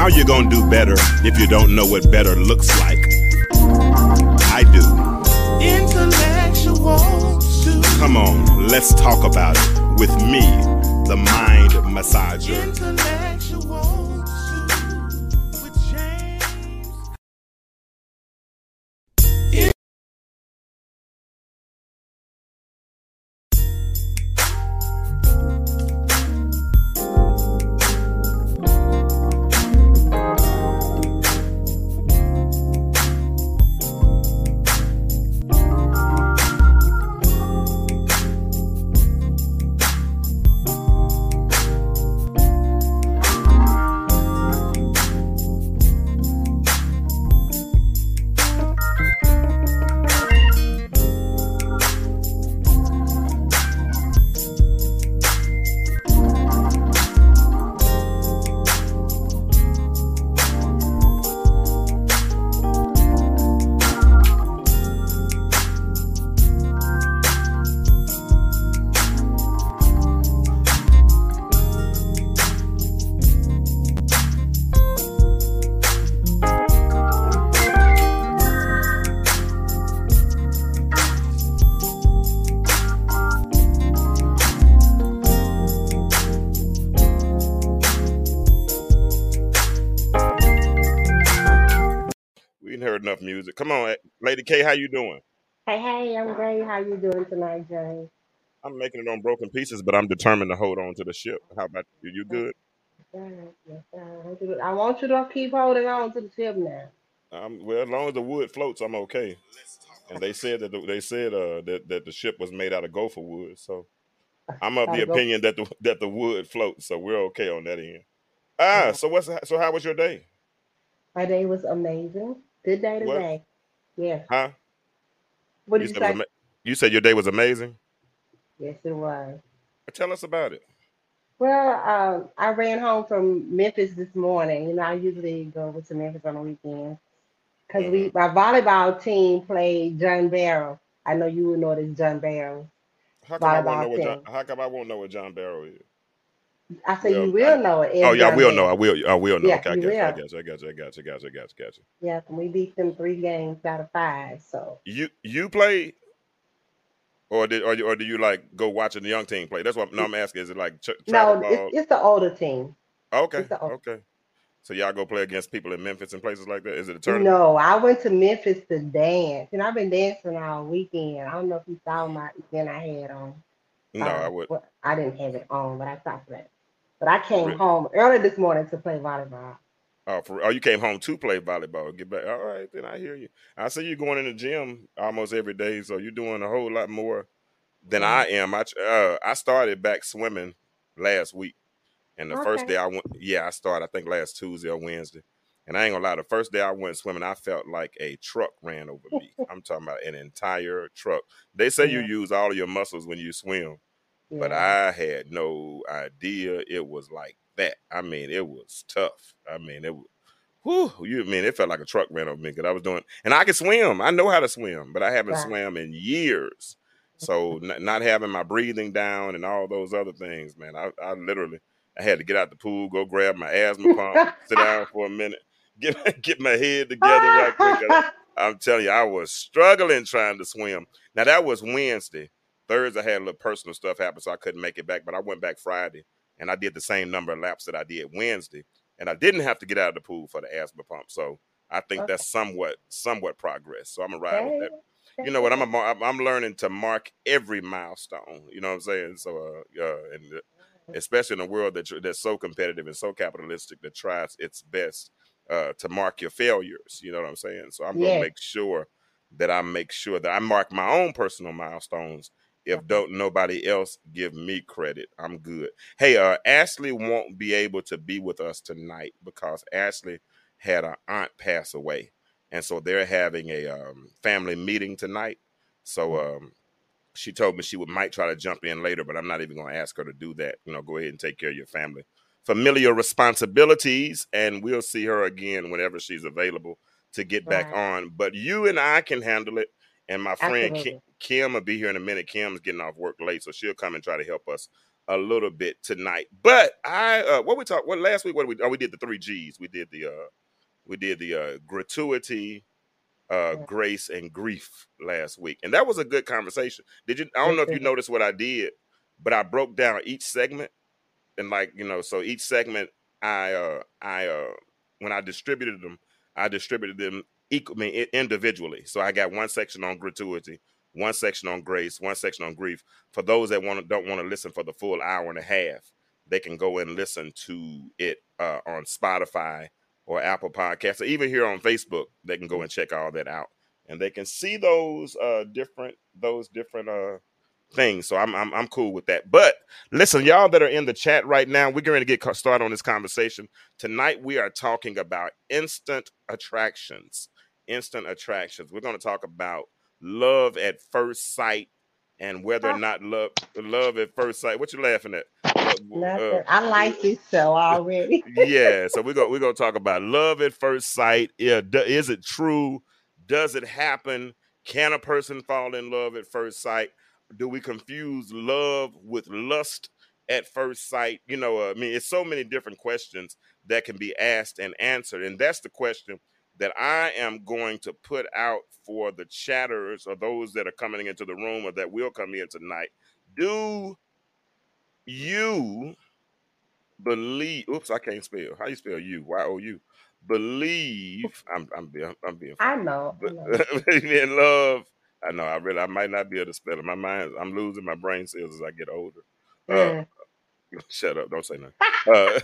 How you gonna do better if you don't know what better looks like? I do. Come on, let's talk about it with me, the mind massager. Enough music. Come on, Lady K, how you doing? Hey, hey, I'm great. How you doing tonight, Jay? I'm making it on broken pieces, but I'm determined to hold on to the ship. How about you? You good? Yes, yes, I want you to, I want you to keep holding on to the ship now. Um, well, as long as the wood floats, I'm okay. And they said that the, they said uh, that that the ship was made out of gopher wood, so I'm of the opinion that the that the wood floats, so we're okay on that end. Ah, so what's so how was your day? My day was amazing. Good day What? today. Yes. Huh? What You did said you say? ama- you said your day was amazing. Yes, it was. Tell us about it. Well, um, I ran home from Memphis this morning. You know, I usually go over to Memphis on the weekends because we my volleyball team played John Barrow. I know you would know this John Barrow How come I won't know volleyball what John? team. How come I won't know what John Barrow is? I say Well, you will I, know it. oh yeah, I will know. I will. I will know. Yeah, Okay, I got you. I got you. I got you. I got you. I got you. I got you. Got you. Yeah, we beat them three games out of five. So You you play or did or, you- or do you like go watching the young team play? That's what no, I'm asking. Is it like ch- no, it's it's the older team. Okay, older. okay. So y'all go play against people in Memphis and places like that. Is it a tournament? No, I went to Memphis to dance, and I've been dancing all weekend. I don't know if you saw my event I had on. No, I Uh, would. well, I didn't have it on, but I saw that. But I came home early this morning to play volleyball. Oh, for, oh, you came home to play volleyball. Get back. All right, then I hear you. I see you going in the gym almost every day, so you're doing a whole lot more than Yeah. I am. I uh, I started back swimming last week, and the first day I went, yeah, I started. I think last Tuesday or Wednesday. And I ain't gonna lie, the first day I went swimming, I felt like a truck ran over me. I'm talking about an entire truck. They say you use all of your muscles when you swim, but I had no idea it was like that. I mean, it was tough. I mean, it was. Whew, you I mean it felt like a truck ran over me because I was doing, and I can swim. I know how to swim, but I haven't Right. swam in years. So n- not having my breathing down and all those other things, man, I, I literally I had to get out the pool, go grab my asthma pump, sit down for a minute, get get my head together right quick. I'm telling you, I was struggling trying to swim. Now that was Wednesday. Thursday I had a little personal stuff happen, so I couldn't make it back. But I went back Friday, and I did the same number of laps that I did Wednesday, and I didn't have to get out of the pool for the asthma pump. So I think Okay. that's somewhat somewhat progress. So I'm gonna ride with that. You know what? I'm a, I'm learning to mark every milestone. You know what I'm saying? So uh, uh and uh, especially in a world that that's so competitive and so capitalistic that tries its best uh, to mark your failures. You know what I'm saying? So I'm gonna make sure that I make sure that I mark my own personal milestones. If don't nobody else give me credit, I'm good. Hey, uh, Ashley won't be able to be with us tonight because Ashley had an aunt pass away, and so they're having a um, family meeting tonight. So um, she told me she would might try to jump in later, but I'm not even going to ask her to do that. You know, go ahead and take care of your family familiar responsibilities, and we'll see her again whenever she's available to get back Right. on. But you and I can handle it, and my friend Ki- Absolutely. Kim will be here in a minute. Kim's getting off work late, so she'll come and try to help us a little bit tonight. But I, uh, what we talked, what last week? What did we? Oh, we did the three G's. We did the, uh, we did the uh, gratuity, uh, Yeah. grace, and grief last week, and that was a good conversation. Did you? I don't know if you noticed what I did, but I broke down each segment and like you know so each segment i uh i uh when i distributed them i distributed them equal I mean, individually. So i got one section on gratuity one section on grace one section on grief. For those that want don't want to listen for the full hour and a half they can go and listen to it uh, on spotify or apple podcasts or even here on facebook they can go and check all that out. And they can see those uh different those different uh things. So i'm i'm, I'm cool with that. But Listen, y'all that are in the chat right now, we're going to get started on this conversation. Tonight, we are talking about instant attractions. Instant attractions. We're going to talk about love at first sight and whether or not love love at first sight. What you laughing at? Uh, uh. I like this show already. yeah, so we're gonna we're gonna talk about love at first sight. Yeah, is it true? Does it happen? Can a person fall in love at first sight? Do we confuse love with lust at first sight? You know, uh, I mean, it's so many different questions that can be asked and answered, and that's the question that I am going to put out for the chatters or those that are coming into the room or that will come in tonight. Do you believe oops i can't spell how you spell you y-o-u believe i'm i'm being i'm being I know. I know. in love i know i really i might not be able to spell it my mind i'm losing my brain cells as i get older uh Mm. shut up don't say nothing uh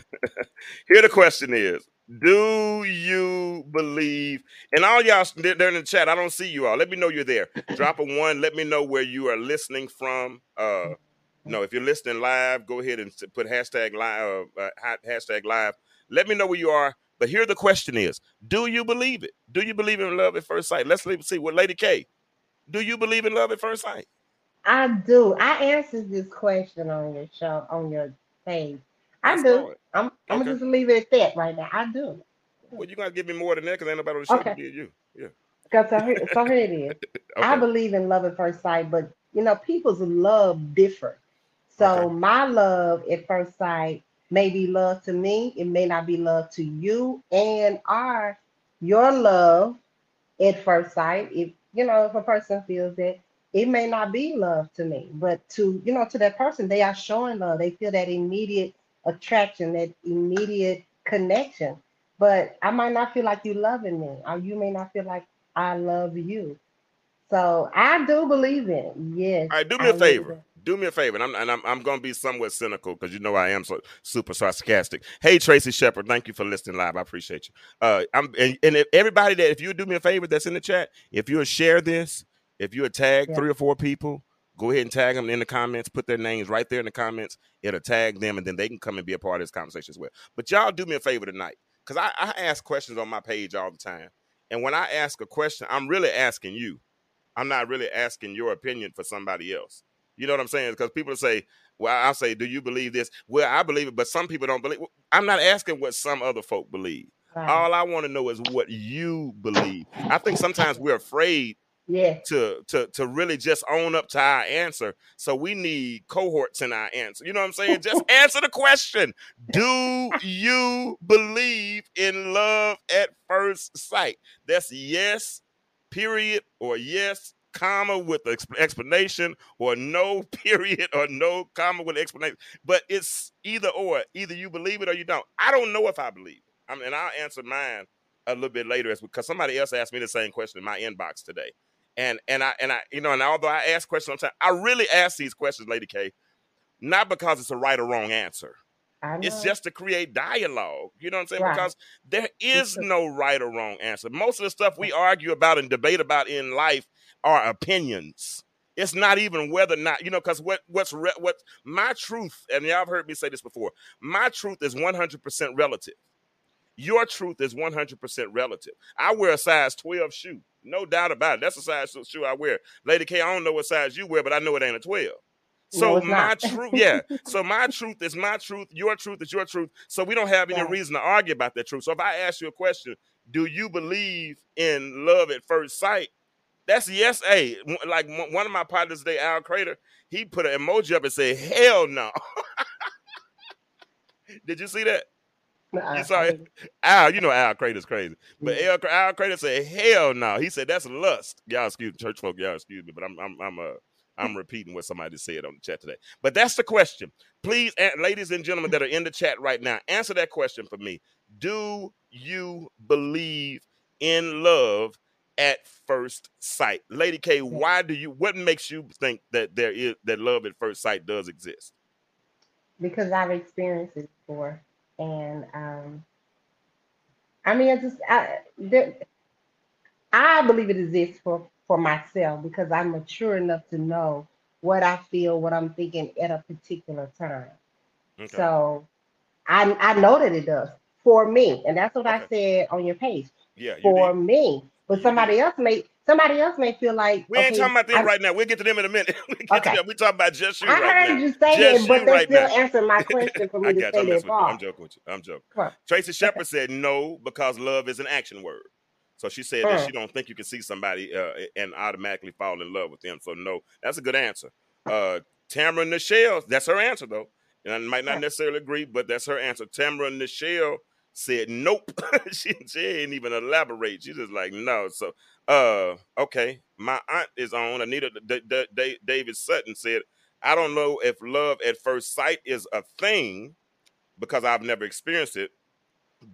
here the question is do you believe and all y'all they're in the chat i don't see you all let me know you're there drop a one let me know where you are listening from uh no, if you're listening live, go ahead and put hashtag live, uh, hashtag live. Let me know where you are. But here the question is: Do you believe it? Do you believe in love at first sight? Let's see what Lady K. Do you believe in love at first sight? I do. I answered this question on your show, on your page. I do. I'm, I'm Okay. gonna just leave it at that right now. I do. Well, you're gonna give me more than that because ain't nobody on the show Okay. you. Yeah. Because so here, so here it is. I believe in love at first sight, but you know, people's love differ. So Okay. my love at first sight may be love to me, it may not be love to you, and our your love at first sight, if you know, if a person feels that it may not be love to me, but to you know, to that person, they are showing love. They feel that immediate attraction, that immediate connection. But I might not feel like you loving me, or you may not feel like I love you. So I do believe in it. Yes, All right, do me I a favor. do. Me a favor, and I'm and I'm, I'm going to be somewhat cynical because you know I am so super sarcastic. Hey, Tracy Shepard, thank you for listening live. I appreciate you. Uh, I'm and, and if everybody that if you do me a favor that's in the chat, if you share this, if you tag Yeah. three or four people, go ahead and tag them in the comments. Put their names right there in the comments. It'll tag them, and then they can come and be a part of this conversation as well. But y'all do me a favor tonight because I, I ask questions on my page all the time, and when I ask a question, I'm really asking you. I'm not really asking your opinion for somebody else. You know what I'm saying? Because people say, well, I'll say, do you believe this? Well, I believe it, but some people don't believe. I'm not asking what some other folk believe. All I want to know is what you believe. I think sometimes we're afraid Yes. to to to really just own up to our answer. So we need cohorts in our answer. You know what I'm saying? Just answer the question. Do you believe in love at first sight? That's yes, period, or yes, comma with exp- explanation, or no, period, or no, comma with explanation. But it's either or. Either you believe it or you don't. I don't know if I believe it. I mean, and I'll answer mine a little bit later as because somebody else asked me the same question in my inbox today. And and I and I you know and although I ask questions sometimes, I really ask these questions, Lady K, not because it's a right or wrong answer. It's just to create dialogue. You know what I'm saying? Right. Because there is no right or wrong answer. Most of the stuff we argue about and debate about in life are opinions. It's not even whether or not you know. Because what what's re- what my truth, and y'all have heard me say this before. My truth is 100 percent relative. Your truth is 100% relative. I wear a size 12 shoe. No doubt about it. That's a size shoe I wear. Lady K, I don't know what size you wear, but I know it ain't a 12. So it's my truth, yeah. So my truth is my truth. Your truth is your truth. So we don't have any Right. reason to argue about that truth. So if I ask you a question, do you believe in love at first sight? That's yes. a like one one of my partners today, Al Crater, he put an emoji up and said, "Hell no." Did you see that? I it? didn't- Al, you know Al Crater's crazy, but Yeah. Al, Al Crater said, "Hell no." He said that's lust. Y'all excuse church folk. Y'all excuse me, but I'm I'm I'm uh I'm repeating what somebody said on the chat today. But that's the question. Please, ladies and gentlemen that are in the chat right now, answer that question for me. Do you believe in love at first sight, Lady K? Why do you? What makes you think that there is that love at first sight does exist? because I've experienced it before, and um, I mean, I just I there, I believe it exists for for myself because I'm mature enough to know what I feel, what I'm thinking at a particular time. Okay. So I I know that it does for me, and that's what I said on your page yeah, for did. me. But somebody else may somebody else may feel like We ain't okay, talking about them I- right now. We'll get to them in a minute. we Okay. We talking about just you I right heard now. you say Just it, but they right still now. answered my question for me I to got say you. I'm, that messing with you. I'm joking with you. I'm joking. Right. Tracy Shepard said no because love is an action word. So she said that Mm. she don't think you can see somebody uh, and automatically fall in love with them. So no, that's a good answer. Uh, Tamara Nichelle, that's her answer though. And I might not necessarily agree, but that's her answer. Tamara Nichelle said nope. she, she ain't even elaborate. She just like no. So uh, okay. My aunt is on. Anita D- D- D- David Sutton said, I don't know if love at first sight is a thing because I've never experienced it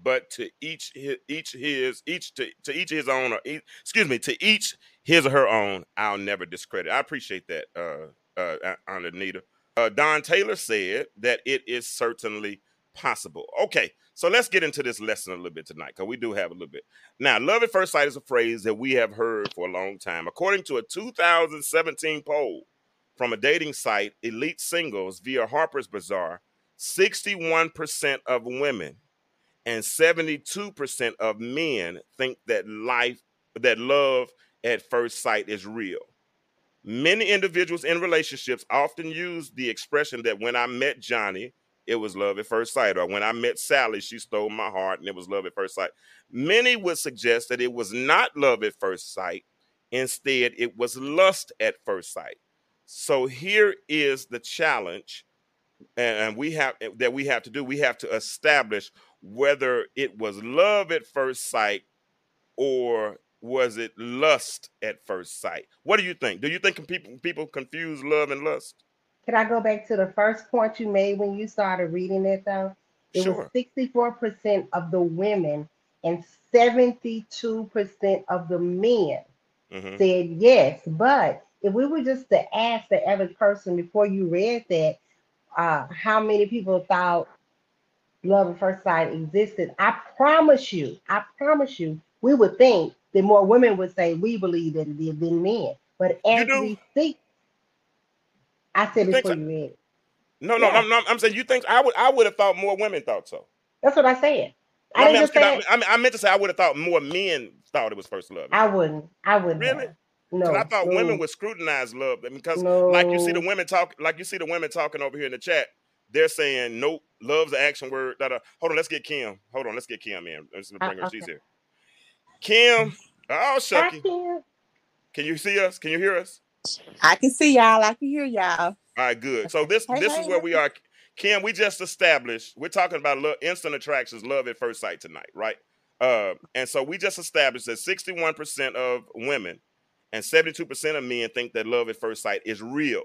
but to each his, each his each to, to each his own or each, excuse me to each his or her own i'll never discredit i appreciate that uh uh anita uh don taylor said that it is certainly possible okay so let's get into this lesson a little bit tonight because we do have a little bit. Now love at first sight is a phrase that we have heard for a long time. According to a 2017 poll from a dating site elite singles via harper's bazaar 61% of women and 72% of men think that life that love at first sight is real. Many individuals in relationships often use the expression that when i met johnny it was love at first sight or when i met sally she stole my heart and it was love at first sight. Many would suggest that it was not love at first sight instead it was lust at first sight. So here is the challenge and we have eh, that we have to do. We have to establish whether it was love at first sight or was it lust at first sight. What do you think? Do you think people people confuse love and lust Can I go back to the first point you made when you started reading it though? It sure was 64% of the women and 72% of the men hmm said yes. But if we were just to ask the average person before you read that, uh, how many people thought love at first sight existed, I promise you, I promise you, we would think that more women would say we believe that it did than men. But as do? we see, I said You before so? you read it. no no Yeah. I'm, I'm, I'm saying you think i would i would have thought more women thought so That's what I said. I I, mean, didn't just say I, I, mean, I meant to say I would have thought more men thought it was first love I wouldn't. I wouldn't. Really? have. No. I thought no, women would scrutinize love because no. like you see the women talk like you see the women talking over here in the chat they're saying nope love's an action word da, da. hold on let's get kim hold on let's get kim in let's bring her Uh, she's here kim oh shucky can you see us can you hear us I can see y'all. I can hear y'all. all right good so this Hey, this is hey, where we are kim we just established we're talking about love, instant attractions love at first sight tonight right uh and so we just established that 61% of women and 72% of men think that love at first sight is real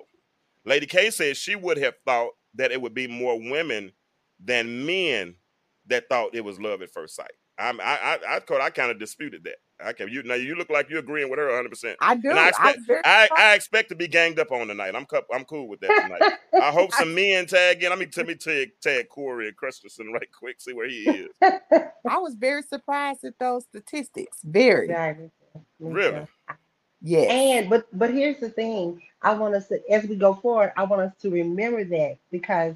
Lady K says she would have thought that it would be more women than men that thought it was love at first sight. I'm, I, I, I, Cody, I kind of disputed that. I can, you now you look like you're agreeing with her 100. percent I do. And I I expect, was I, I expect to be ganged up on tonight. I'm, I'm cool with that tonight. I hope some men tag in. Let me, let me tag, tag Corey and Christensen right quick, see where he is. I was very surprised at those statistics. Very. Yeah, me too. Me Really? too. Yes. And but but here's the thing. I want us to as we go forward, I want us to remember that because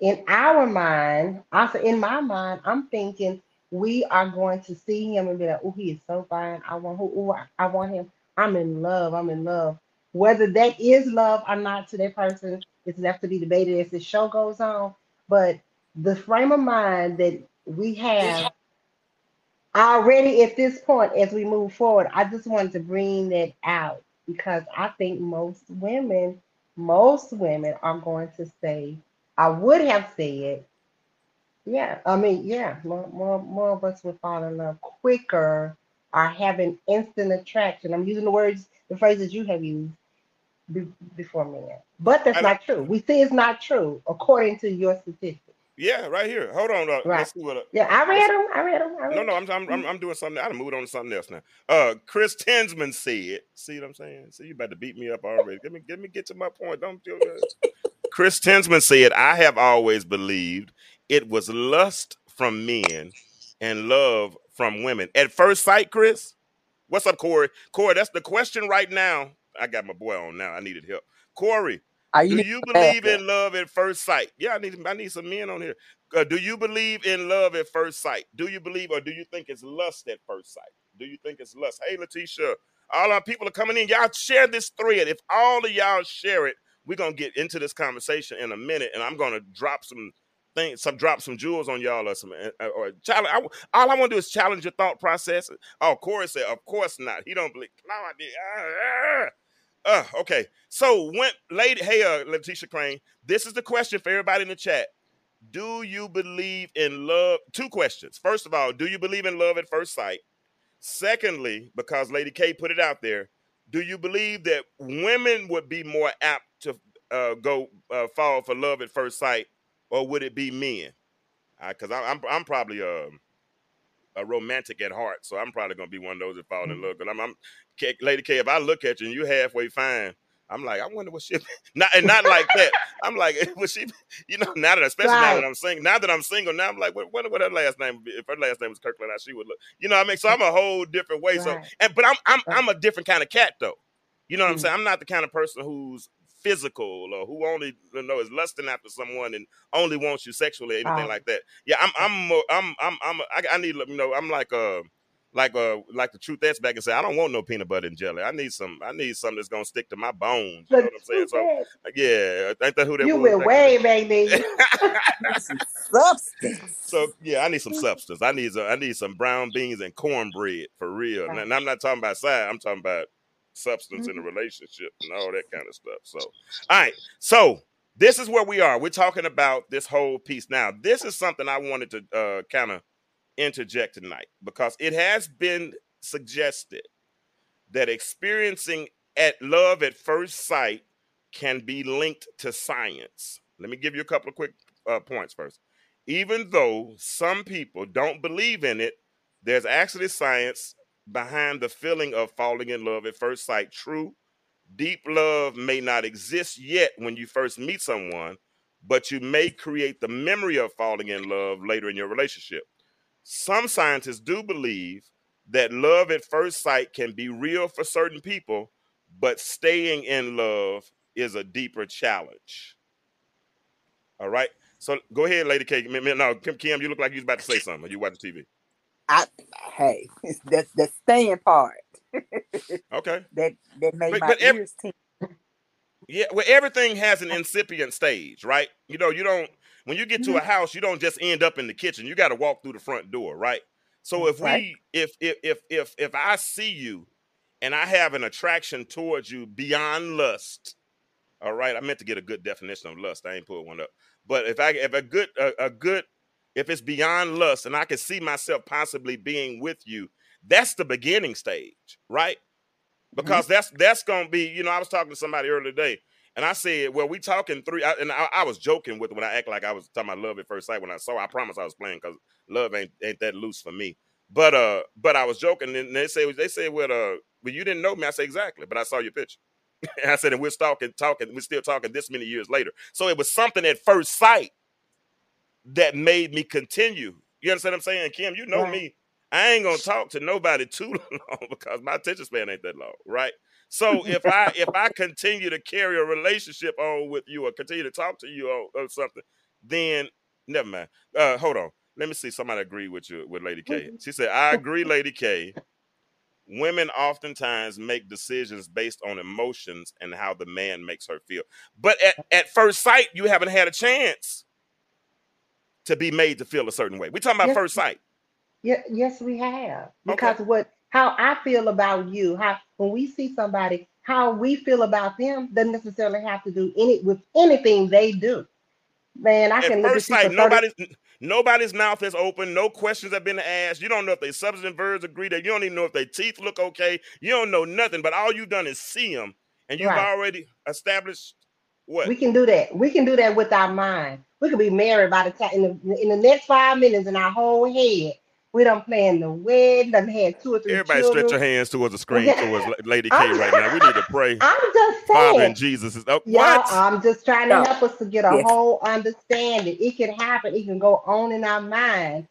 in our mind, also in my mind, I'm thinking we are going to see him and be like, oh, he is so fine. I want who ooh, I, want him. I'm in love. I'm in love. Whether that is love or not to that person is left to be debated as the show goes on. But the frame of mind that we have already at this point as we move forward, I just wanted to bring that out because I think most women, most women are going to say, I would have said, yeah, I mean, yeah, more, more, more of us would fall in love quicker or having instant attraction. I'm using the words, the phrases you have used be, before me. But that's I- not true. We see it's not true according to your statistics. Yeah, right here. Hold on. Uh, Right. Let's see what. Uh, Yeah, I read them. I read them. I read no, no, I'm, I'm, I'm, I'm doing something. I done moved on to something else now. Uh, Chris Tinsman said, "See what I'm saying? See, you about to beat me up already. Let me, let me get to my point. Don't feel that." Chris Tinsman said, "I have always believed it was lust from men and love from women at first sight." Chris, what's up, Corey? Corey, that's the question right now. I got my boy on now. I needed help. Corey, Are do you you believe in love at first sight? Yeah, I need I need some men on here. Uh, do you believe in love at first sight? Do you believe or do you think it's lust at first sight? Do you think it's lust? Hey, Letitia, all our people are coming in. Y'all share this thread. If all of y'all share it, we're gonna get into this conversation in a minute, and I'm gonna drop some things, some drop some jewels on y'all or some uh, or challenge. I, all I want to do is challenge your thought process. Oh, Corey said, of course not. He don't believe. No, I did. Ah, ah. Uh, okay. So when lady, hey, uh, Letitia Crane, this is the question for everybody in the chat. Do you believe in love? Two questions. First of all, do you believe in love at first sight? Secondly, because Lady K put it out there, do you believe that women would be more apt to uh, go uh, fall for love at first sight, or would it be men? Because I'm I'm probably um a romantic at heart, so I'm probably gonna be one of those that fall in love. Because I'm, I'm K, Lady K, if I look at you and you halfway fine, I'm like, I wonder what she not and not like that. I'm like, was she, you know, now that especially now that I'm single, now that I'm single, now I'm like, what, what, what her last name? would be? If her last name was Kirklin, how she would look. You know what I mean? So I'm a whole different way. So, and but I'm I'm I'm a different kind of cat though. You know what I'm Mhm. saying? I'm not the kind of person who's physical or who only you know is lusting after someone and only wants you sexually, anything like that. Yeah, I'm I'm more- I'm I'm I'm I, I need you know I'm like uh like uh like the truth that's back and say I don't want no peanut butter and jelly. I need some I need something that's gonna stick to my bones. You know what I'm saying? So yeah, ain't that who that you was went way in back then. the- some substance? So yeah, I need some substance. I need some, I need some brown beans and cornbread for real. Right. And I'm not talking about side. I'm talking about substance in a Mhm. relationship and all that kind of stuff. So all right. So this is where we are. We're talking about this whole piece now. This is something I wanted to uh, kind of interject tonight because it has been suggested that experiencing at love at first sight can be linked to science. Let me give you a couple of quick uh, points first. Even though some people don't believe in it, there's actually science behind the feeling of falling in love at first sight. True, deep love may not exist yet when you first meet someone, but you may create the memory of falling in love later in your relationship. Some scientists do believe that love at first sight can be real for certain people, but staying in love is a deeper challenge. All right. So go ahead, Lady K. No, Kim, Kim, you look like you was about to say something. You watch TV. I hey, that's the staying part Okay. that that made But- my but ev- ears tingle. Yeah. Well, everything has an incipient stage, right? You know, you don't when you get to mm-hmm. a house, you don't just end up in the kitchen. You got to walk through the front door, right? So if Right. we if if if if if I see you and I have an attraction towards you beyond lust, all right. I meant to get a good definition of lust. I ain't put one up. But if I if a good a, a good if it's beyond lust and I can see myself possibly being with you, that's the beginning stage, right? Because that's that's gonna be, you know, I was talking to somebody earlier today, and I said, well, we talking three, I, and I, I was joking with when I act like I was talking about love at first sight when I saw. I promise I was playing because love ain't ain't that loose for me. But uh, but I was joking, and they say they say, well, uh, well, you didn't know me. I say exactly, but I saw your picture. and I said, and we're talking, talking, we're still talking this many years later. So it was something at first sight that made me continue. You understand what I'm saying, Kim? You know Right. me. I ain't gonna talk to nobody too long because my attention span ain't that long, right? So if I if I continue to carry a relationship on with you or continue to talk to you or, or something, then never mind. Uh, hold on. let me see. Somebody agree with you with Lady K. She said, "I agree, Lady K. Women oftentimes make decisions based on emotions and how the man makes her feel. But at, at first sight, you haven't had a chance to be made to feel a certain way. We're talking about Yes. first sight. Yeah, yes, we have. Because what how I feel about you, how when we see somebody, how we feel about them doesn't necessarily have to do any with anything they do. Man, I At can first sight, for 30 nobody's nobody's mouth is open. No questions have been asked. You don't know if they substance verbs agree. That you don't even know if their teeth look okay. You don't know nothing. But all you've done is see them, and you've Right. already established what? We can do that. We can do that with our mind. We could be married by the time in the in the next five minutes in our whole head. We done planned the wedding, done had two or three Everybody children. stretch your hands towards the screen towards Lady K I'm- right now. We need to pray. I'm just saying. Father saying. and Jesus is oh, Yeah, what? I'm just trying to No. help us to get a Yes. whole understanding. It can happen. It can go on in our mind,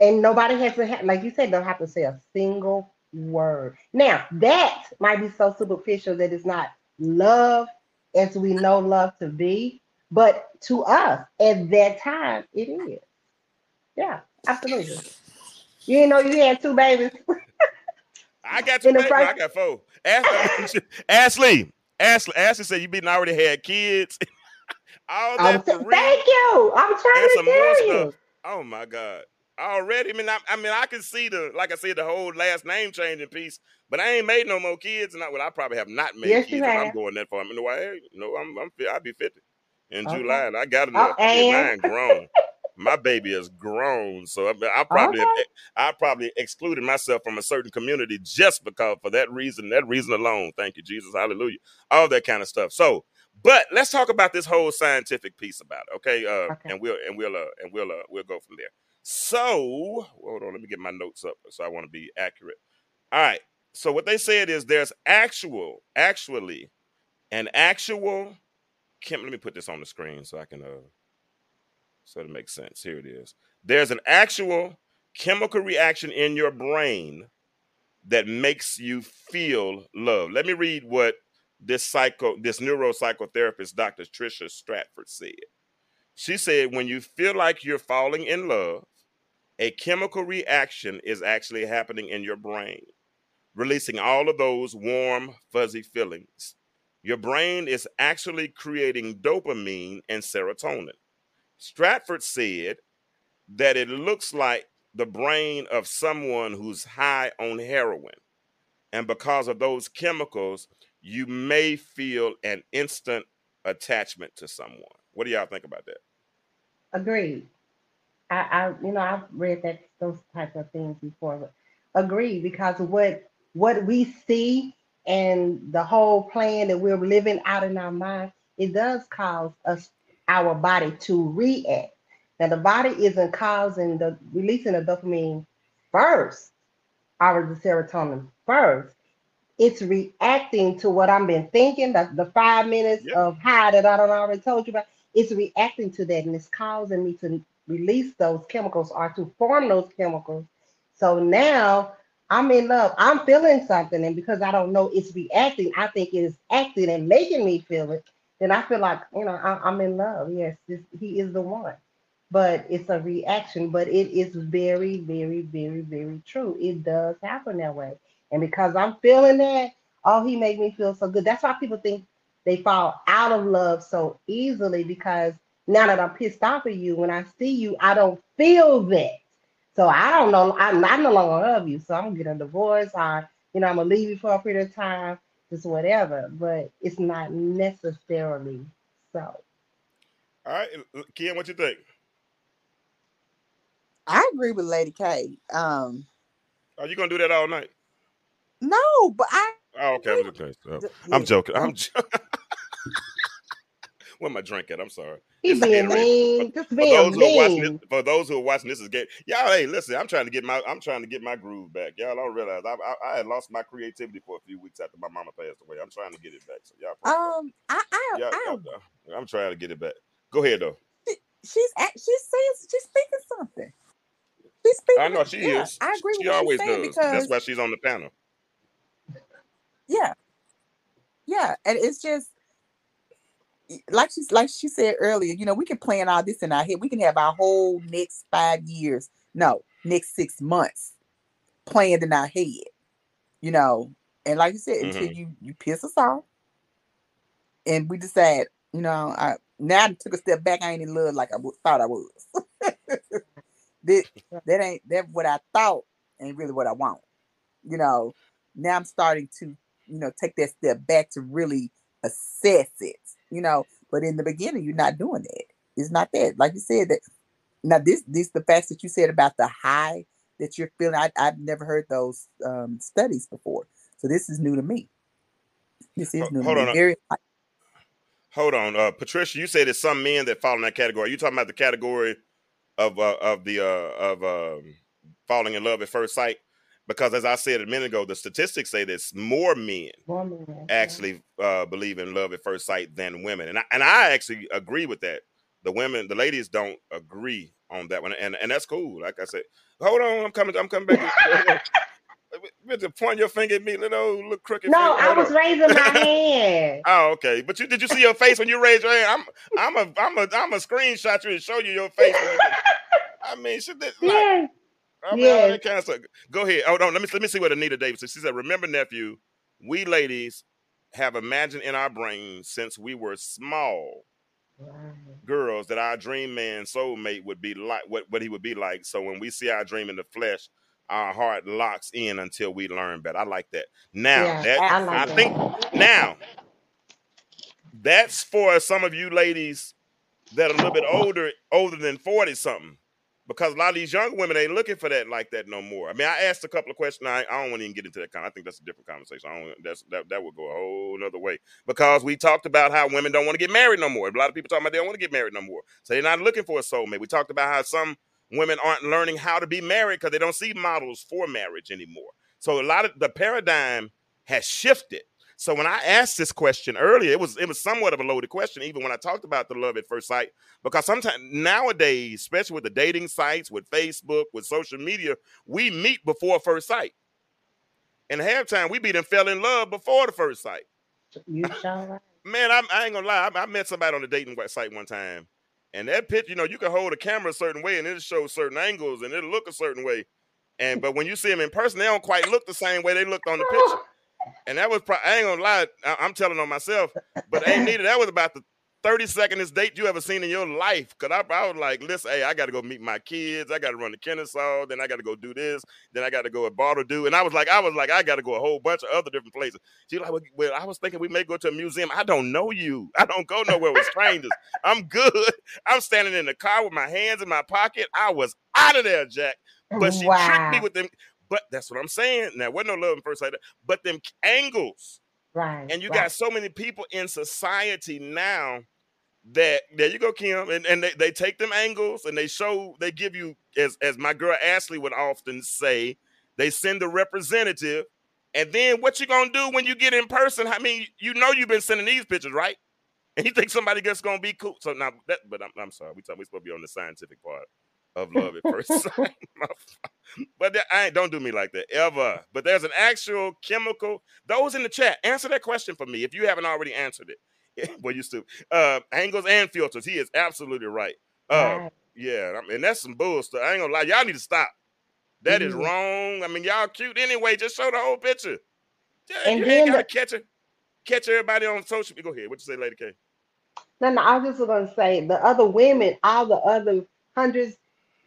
and nobody has to, have, like you said, don't have to say a single word. Now that might be so superficial that it's not love as we know love to be, but to us at that time it is. Yeah, absolutely. You didn't know you had two babies. I got two babies. I got four. Ashley, Ashley, Ashley, Ashley said you been already had kids. All that sa- thank you. I'm and trying to some more tell you. stuff. Oh my God. Already, I mean, I, I mean, I can see the, like I said, the whole last name changing piece, but I ain't made no more kids, and I, well, I probably have not made Yes, kids. I'm going that far. I mean, no, I, no, I'm, I'm, I'll be fifty in Okay. July, and I got enough. Oh, get and? mine grown. My baby is grown, so I, I probably, Okay. I probably excluded myself from a certain community just because for that reason, that reason alone. Thank you, Jesus, Hallelujah, all that kind of stuff. So, but let's talk about this whole scientific piece about it, okay? Uh, Okay. and we'll and we'll uh, and we'll uh, we'll go from there. So, hold on, let me get my notes up so I want to be accurate. All right. So what they said is there's actual, actually, an actual. Kim, let me put this on the screen so I can uh, so it makes sense. Here it is. There's an actual chemical reaction in your brain that makes you feel love. Let me read what this psycho, this neuropsychotherapist, Dr. Trisha Stratford said. She said, when you feel like you're falling in love, a chemical reaction is actually happening in your brain, releasing all of those warm, fuzzy feelings. Your brain is actually creating dopamine and serotonin. Stratford said that it looks like the brain of someone who's high on heroin. And because of those chemicals, you may feel an instant attachment to someone. What do y'all think about that? Agreed. I, I, you know, I've read that those type of things before. But agreed because what what we see and the whole plan that we're living out in our mind, it does cause us our body to react. Now the body isn't causing the releasing the dopamine first, or the serotonin first. It's reacting to what I've been thinking, the, the five minutes Yeah. of high that I don't already told you about. It's reacting to that and it's causing me to release those chemicals or to form those chemicals. So now I'm in love. I'm feeling something, and because I don't know it's reacting, I think it is acting and making me feel it. Then I feel like you know I, I'm in love. Yes, this, he is the one. But it's a reaction. But it is very, very, very, very true. It does happen that way, and because I'm feeling that, oh, he made me feel so good. That's why people think they fall out of love so easily because now that I'm pissed off at you, when I see you, I don't feel that. So I don't know. I'm not no longer love you. So I'm gonna get a divorce, or you know, I'm gonna leave you for a period of time, just whatever. But it's not necessarily so. All right, Ken, what you think? I agree with Lady K. Um, Are you gonna do that all night? no, but I. Oh, okay. I'm, okay. I'm joking. I'm. Jo- Where my drink at? I'm sorry. He It's being mean, just For being those who are watching mean. this, for those who are watching this is game. Y'all, hey, listen. I'm trying to get my I'm trying to get my groove back. Y'all don't realize I, I I had lost my creativity for a few weeks after my mama passed away. I'm trying to get it back. So y'all, pray for me. Um, I, I, Yeah, I, I, I'm trying to get it back. Go ahead though. she's act- she's saying she's speaking something. She's speaking. I know she yeah, is. I agree She with what always does. because That's why she's on the panel. yeah, yeah, and it's just like she's like she said earlier, you know, we can plan all this in our head. We can have our whole next five years, no, next six months planned in our head. You know, and like you said, until Mhm. you you piss us off, and we decide, you know, I now I took a step back. I ain't in love like I w- thought I was. that that ain't that what I thought ain't really what I want. You know, now I'm starting to, you know, take that step back to really assess it. You know, but in the beginning, you're not doing that. It's not that. Like you said, that now this this the facts that you said about the high that you're feeling. I, I've never heard those um, studies before, so this is new to me. This is new hold to on, me. Very Hold on, uh, Patricia. You said there's some men that fall in that category. Are you talking about the category of uh, of the uh, of um, falling in love at first sight? Because as I said a minute ago, the statistics say there's more men Woman, actually uh, believe in love at first sight than women, and I, and I actually agree with that. The women, the ladies, don't agree on that one, and and that's cool. Like I said, hold on, I'm coming, I'm coming back. To point your finger at me, little look crooked. No. I was on. raising my hand. Oh, okay. But you did you see your face when you raised your hand? I'm I'm a I'm a I'm a screenshot you and show you your face. when you did- I mean, shit. That, like, Yes. I mean, all that kind of stuff. Go ahead. Oh, Hold on. Let me let me see what Anita Davis said. She said, "Remember, nephew, we ladies have imagined in our brains since we were small girls that our dream man soulmate would be like what what he would be like. So when we see our dream in the flesh." Our heart locks in until we learn better. I like that. Now Yeah, that I like I that. think now that's for some of you ladies that are a little bit older, older than 40 something. Because a lot of these young women ain't looking for that like that no more. I mean, I asked a couple of questions. I, I don't want to even get into that kind. I think that's a different conversation. I don't, that's that that would go a whole nother way. Because we talked about how women don't want to get married no more. A lot of people talking about they don't want to get married no more. So they're not looking for a soulmate. We talked about how some women aren't learning how to be married because they don't see models for marriage anymore. So a lot of the paradigm has shifted. So when I asked this question earlier, it was it was somewhat of a loaded question, even when I talked about the love at first sight, because sometimes nowadays, especially with the dating sites, with Facebook, with social media, we meet before first sight. And half time we be done fell in love before the first sight. You sure. Man, I, I ain't gonna lie. I, I met somebody on the dating site one time, and that picture, you know, you can hold a camera a certain way, and it'll show certain angles, and it'll look a certain way. And but when you see them in person, they don't quite look the same way they looked on the picture. And that was, pro- I ain't gonna lie, I, I'm telling on myself, but ain't needed. That was about the 30 secondest date you ever seen in your life. Cause I, I was like, listen, hey, I gotta go meet my kids. I gotta run to Kennesaw. Then I gotta go do this. Then I gotta go at Bartleby. And I was like, I was like, I gotta go a whole bunch of other different places. She like, well, well, I was thinking we may go to a museum. I don't know you. I don't go nowhere with strangers. I'm good. I'm standing in the car with my hands in my pocket. I was out of there, Jack. But she tricked me with them. But that's what I'm saying. Now, wasn't no love at first sight, but them angles. Right. And you right. got so many people in society now that there you go, Kim, and, and they, they take them angles and they show they give you as as my girl Ashley would often say, they send a representative, and then what you gonna do when you get in person? I mean, you know you've been sending these pictures, right? And you think somebody just gonna be cool. So now that but I'm, I'm sorry, we talk, we supposed to be on the scientific part of love at first sight. But that, I ain't, don't do me like that ever. But there's an actual chemical. Those in the chat, answer that question for me if you haven't already answered it. well, you still uh, angles and filters. He is absolutely right. Uh, yeah, I mean that's some bull stuff. I ain't gonna lie, y'all need to stop. That is Mhm. wrong. I mean, y'all cute anyway. Just show the whole picture. Yeah, And you ain't gotta the- catch it. Catch everybody on social. Go ahead. What you say, Lady K? No, no, I was just gonna say the other women, all the other hundreds,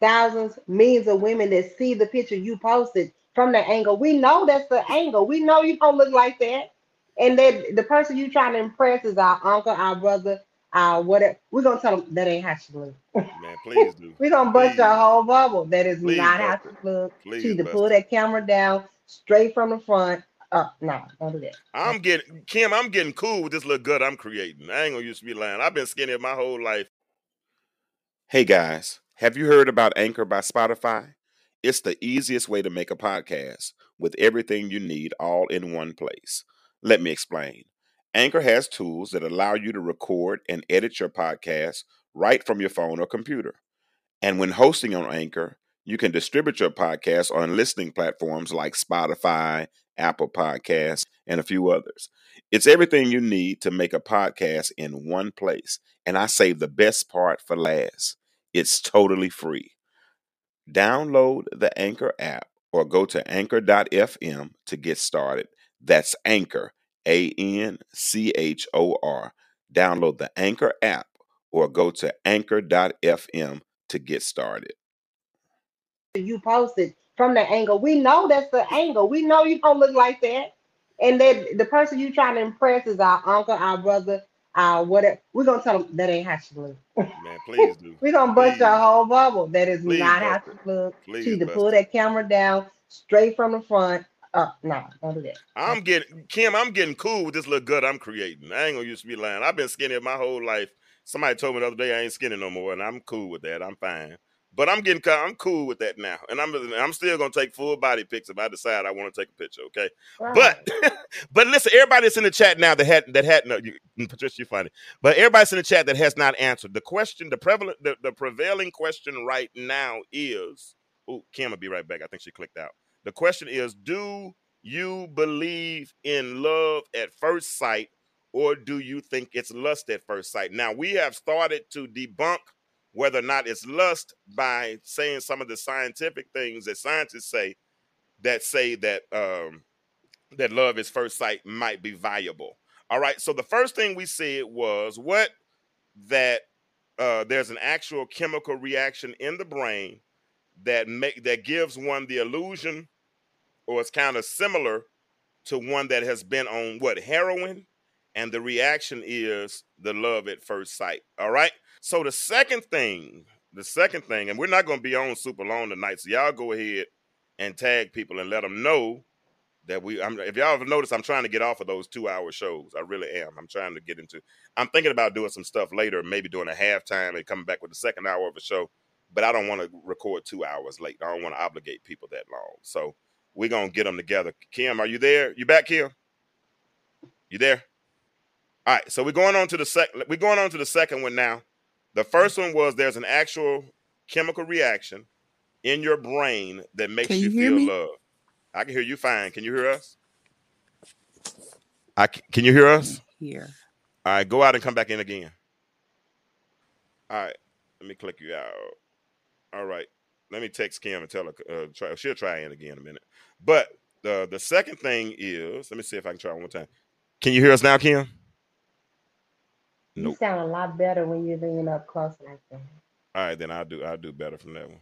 thousands, millions of women that see the picture you posted from the angle. We know that's the angle. We know you don't look like that. And that the person you trying to impress is our uncle, our brother, our whatever. We're gonna tell them that ain't how she look. Man, please do. We're gonna bust your whole bubble. That is Please not how she look. Please She to pull that camera down straight from the front. Uh no, don't do that. I'm getting Kim. I'm getting cool with this little gut I'm creating. I ain't gonna used to be lying. I've been skinny my whole life. Hey guys, have you heard about Anchor by Spotify? It's the easiest way to make a podcast with everything you need all in one place. Let me explain. Anchor has tools that allow you to record and edit your podcast right from your phone or computer. And when hosting on Anchor, you can distribute your podcast on listening platforms like Spotify, Apple Podcasts, and a few others. It's everything you need to make a podcast in one place. And I save the best part for last. It's totally free. Download the Anchor app or go to anchor.fm to get started. That's Anchor, A N C H O R. Download the Anchor app or go to anchor.fm to get started. You posted from the angle. We know that's the angle. We know you don't look like that. And that the person you're trying to impress is our uncle, our brother, our whatever. We're gonna tell them that ain't how she look. Man, please do. We're gonna bust Please. your whole bubble. That is Please not how she look. Please, She to pull that camera down straight from the front. Uh, no, don't do that. I'm getting Kim. I'm getting cool with this little gut I'm creating. I ain't gonna used to be lying. I've been skinny my whole life. Somebody told me the other day I ain't skinny no more, and I'm cool with that. I'm fine. But I'm getting I'm cool with that now, and I'm I'm still gonna take full body pics if I decide I want to take a picture. Okay, but but listen, everybody that's in the chat now that had that had no you, mm, Patricia, you're funny, but everybody's in the chat that has not answered the question. The prevalent the, the prevailing question right now is. Oh, Kim will be right back. I think she clicked out. The question is Do you believe in love at first sight, or do you think it's lust at first sight? Now, we have started to debunk whether or not it's lust by saying some of the scientific things that scientists say that say that um, that love is first sight might be viable. All right. So the first thing we said was what that uh, there's an actual chemical reaction in the brain that make that gives one the illusion or it's kind of similar to one that has been on what heroin and the reaction is the love at first sight all right so the second thing the second thing and we're not going to be on super long tonight so y'all go ahead and tag people and let them know that we I'm, if y'all have noticed i'm trying to get off of those two hour shows i really am i'm trying to get into i'm thinking about doing some stuff later maybe doing a halftime and coming back with the second hour of a show but I don't want to record two hours late. I don't want to obligate people that long. So we're gonna get them together. Kim, are you there? You back, Kim? You there? All right. So we're going on to the second. We're going on to the second one now. The first one was there's an actual chemical reaction in your brain that makes you, you feel me? love. I can hear you fine. Can you hear us? I can you hear us? Here. All right, go out and come back in again. All right, let me click you out. All right, let me text Kim and tell her. Uh, try, she'll try in again in a minute. But the the second thing is, let me see if I can try one more time. Can you hear us now, Kim? You sound a lot better when you're leaning up close like that. All right, then I'll do I'll do better from that one.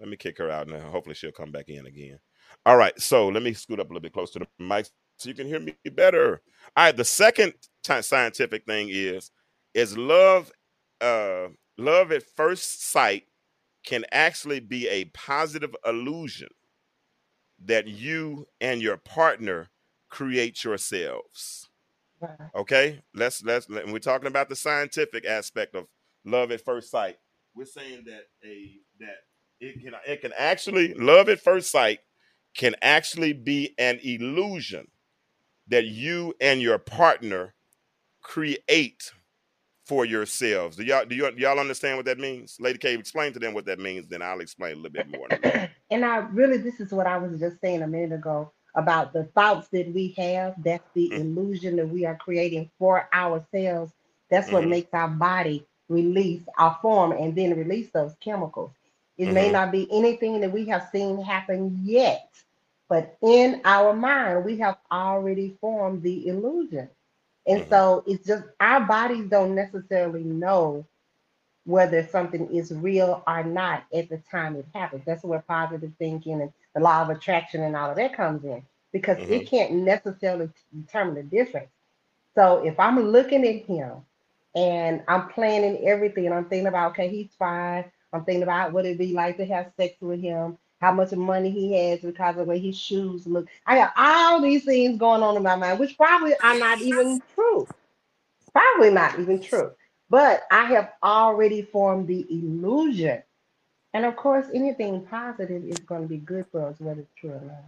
Let me kick her out now. Hopefully she'll come back in again. All right, so let me scoot up a little bit closer to the mic so you can hear me better. All right, the second ti- scientific thing is is love uh love at first sight can actually be a positive illusion that you and your partner create yourselves. Okay? Let's let's let, we're talking about the scientific aspect of love at first sight. We're saying that a that it can it can actually love at first sight can actually be an illusion that you and your partner create for yourselves. Do y'all do, you, do y'all understand what that means? Lady K, explain to them what that means then i'll explain a little bit more. In a minute. and I really, this is what I was just saying a minute ago about the thoughts that we have. That's the Mhm. illusion that we are creating for ourselves. That's what Mhm. makes our body release our form and then release those chemicals. It may Mhm. not be anything that we have seen happen yet, but in our mind, we have already formed the illusion. And Mhm. so it's just our bodies don't necessarily know whether something is real or not at the time it happens. That's where positive thinking and the law of attraction and all of that comes in because Mhm. it can't necessarily determine the difference. So if I'm looking at him and I'm planning everything and I'm thinking about, okay, he's fine. I'm thinking about what it'd be like to have sex with him, how much money he has because of the way his shoes look. I got all these things going on in my mind, which probably are not even true. Probably not even true. But I have already formed the illusion. And of course, anything positive is going to be good for us, whether it's true or not.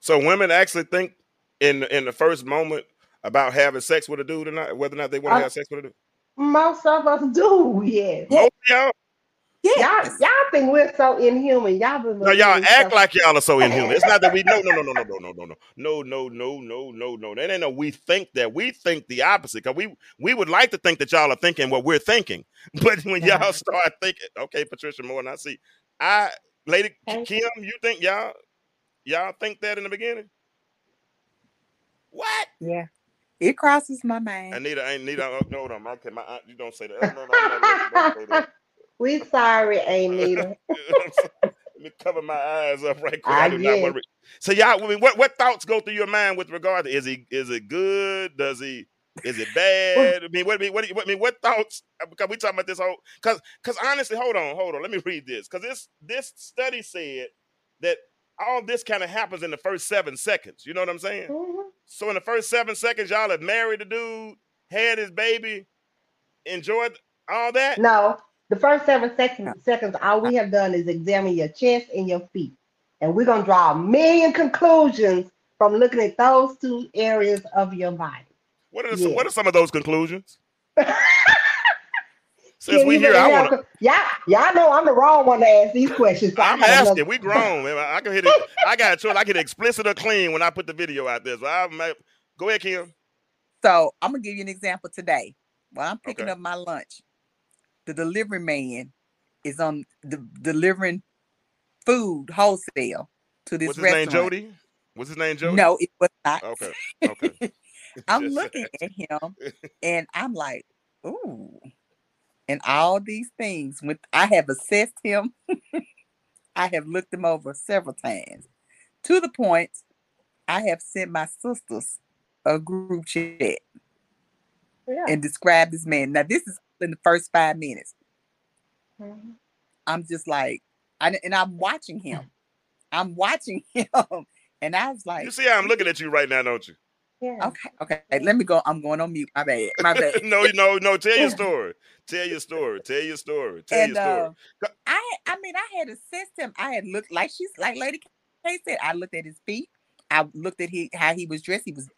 so women actually think in in the first moment about having sex with a dude or not whether or not they want to Uh, have sex with a dude Most of us do, yes. Yeah. most of y'all Y'all, y'all think we're so inhuman. Y'all been No, y'all act stuff- like y'all are so inhuman. It's not that we no no no no no no no no no no no no no no no. That ain't no we think that. We think the opposite. Cause we we would like to think that y'all are thinking what we're thinking. But when y'all Uh-huh. start thinking, okay, Patricia Moore, and I see I Lady Okay. Kim, you think y'all y'all think that in the beginning? What? Yeah. It crosses my mind. Anita, I ain't Anita. oh, No, on. Okay, my aunt, you don't say that. Oh, no, no, no, no, don't say that. We sorry, Anita. Let me cover my eyes up right quick. I, I do not guess. want to. So y'all, I mean, what what thoughts go through your mind with regard to is he is it good? Does he is it bad? I mean, what I mean, what, I mean, what thoughts? Because we talking about this whole because because honestly, hold on, hold on. Let me read this because this this study said that all this kind of happens in the first seven seconds. You know what I'm saying? Mhm. So in the first seven seconds, y'all have married the dude, had his baby, enjoyed all that. No, the first seven seconds, seconds, all we have done is examine your chest and your feet. And we're going to draw a million conclusions from looking at those two areas of your body. What are some, what are some of those conclusions? Since Can we here, I want to. Y'all, y'all know I'm the wrong one to ask these questions. so I I'm gotta asking. We grown, man. I can hit it. I got a choice. I can explicit or clean when I put the video out there. So I might uh, go ahead, Kim. So I'm gonna give you an example today. While I'm picking Okay. up my lunch, the delivery man is on the delivering food wholesale to this What's his name? Jody. What's his name? Jody. No, it was not. Okay. Okay. I'm looking at him and I'm like, ooh. And all these things, when I have assessed him, I have looked him over several times to the point I have sent my sisters a group chat Yeah. and described this man. Now, this is in the first five minutes. Mhm. I'm just like, I, and I'm watching him. I'm watching him. And I was like, You see how I'm looking at you right now, don't you? Yeah. okay, okay, let me go. I'm going on mute. My bad. My bad. no, no, no. Tell your story. Tell your story. Tell your story. Tell and your story. uh, I, I mean, I had assessed him. I had looked like she's like Lady K said. I looked at his feet. I looked at he how he was dressed. He was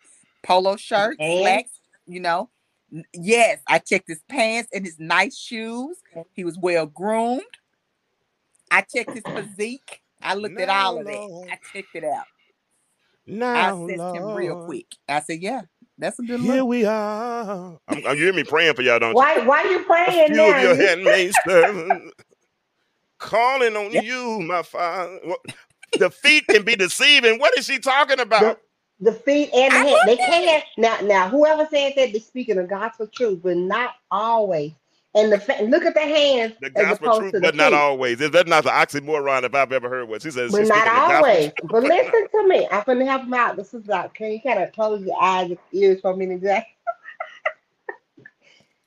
polo shirt, And? slacks. You know, N- yes. I checked his pants and his nice shoes. Oh. He was well groomed. I checked his physique. I looked at all of No, that. I checked it out. I now, assessed him real quick. I said, "Yeah, that's a good look." Here we are. I'm, you hear me praying for y'all, don't you? Why, why you A praying few now? of your You- handmaids calling on Yeah. you, my father. What- The feet can be deceiving. What is she talking about? The feet and the I head. They looked at can now. Now, whoever said that, they're speaking the gospel truth, but not always. And the fa- look at the hands The as gospel truth, to the but not feet. always. Is that not the oxymoron if I've ever heard one? She says But she's not speaking the gospel always. truth. But listen to me. I'm gonna help them out. This is out. Can you kind of close your eyes and ears for a minute, Jack?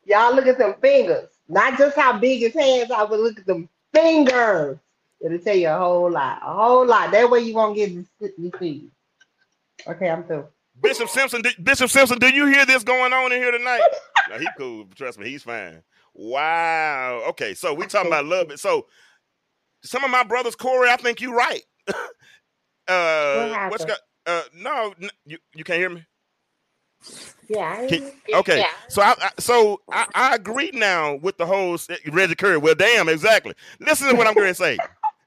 Y'all look at them fingers. Not just how big his hands are, but look at them fingers. It'll tell you a whole lot. A whole lot. That way you won't get de- deceived. Okay, I'm through. Bishop Simpson, do- Bishop Simpson, do you hear this going on in here tonight? no, he cool. Trust me, he's fine. Wow. Okay, so we talking about love. So some of my brothers, Corey, I think you're right. uh, what's happened? got? Uh, no, n- you you can't hear me. Yeah. I Can- okay, so I, I so I, I agree now with the whole Reggie Curry. Well, damn, exactly. Listen to what I'm going to say.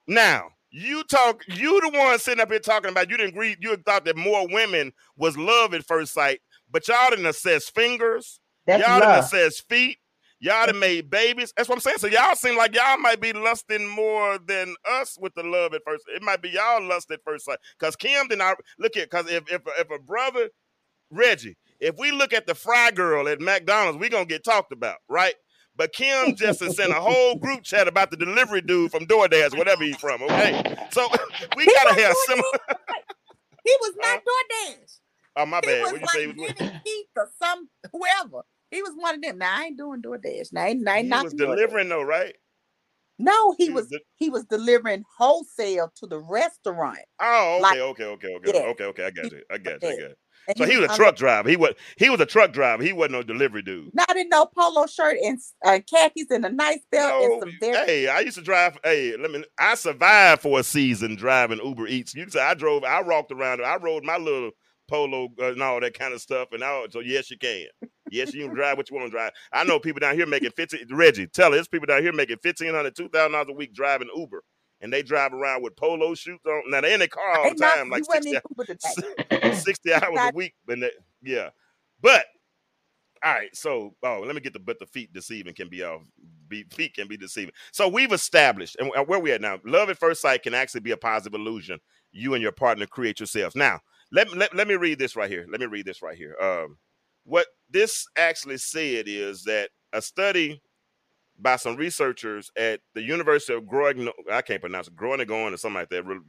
Now, you talk. You the one sitting up here talking about. You didn't agree. You thought that more women was love at first sight, but y'all didn't assess fingers. That's y'all didn't assess feet. Y'all done made babies. That's what I'm saying. So y'all seem like y'all might be lusting more than us with the love at first. It might be y'all lust at first sight. Cause Kim did not look at. Cause if if if a brother Reggie, if we look at the fry girl at McDonald's, we gonna get talked about, right? But Kim just sent a whole group chat about the delivery dude from DoorDash, whatever he's from. Okay, so we He gotta have DoorDash. similar. He was not uh, DoorDash. Oh my He bad. was What you like say? He was, Jimmy Keith or some whoever. He was one of them. Now I ain't doing DoorDash. Now I ain't, I ain't he was DoorDash. delivering though, right? No, he He was de- he was delivering wholesale to the restaurant. Oh, okay, Like- okay, okay, okay, Yeah. okay, okay. I got you. I got you. I got you. And So he was a truck driver. He was he was a truck driver. He wasn't no delivery dude. Not in no polo shirt and uh, khakis and a nice belt No, and some very hey, I used to drive. Hey, let me. I survived for a season driving Uber Eats. You can say I drove. I walked around. I rode my little polo uh, and all that kind of stuff. And all. So yes, you can. Yes, you can drive what you want to drive. I know people down here making 15 Reggie, tell us, people down here making $1,500, $2,000 a week driving Uber. And they drive around with polo shoots on. Now they're in the car all the not, time, like 60, in 60 hours a week. But they, yeah. But all right, so oh, let me get the but the feet deceiving can be off. Be, feet can be deceiving. So we've established, and where we at now, love at first sight can actually be a positive illusion. You and your partner create yourselves. Now, let, me- let, let me read this right here. Let me read this right here. Um, what this actually said is that a study by some researchers at the University of Groningen, I can't pronounce it, Groningen or something like that, re-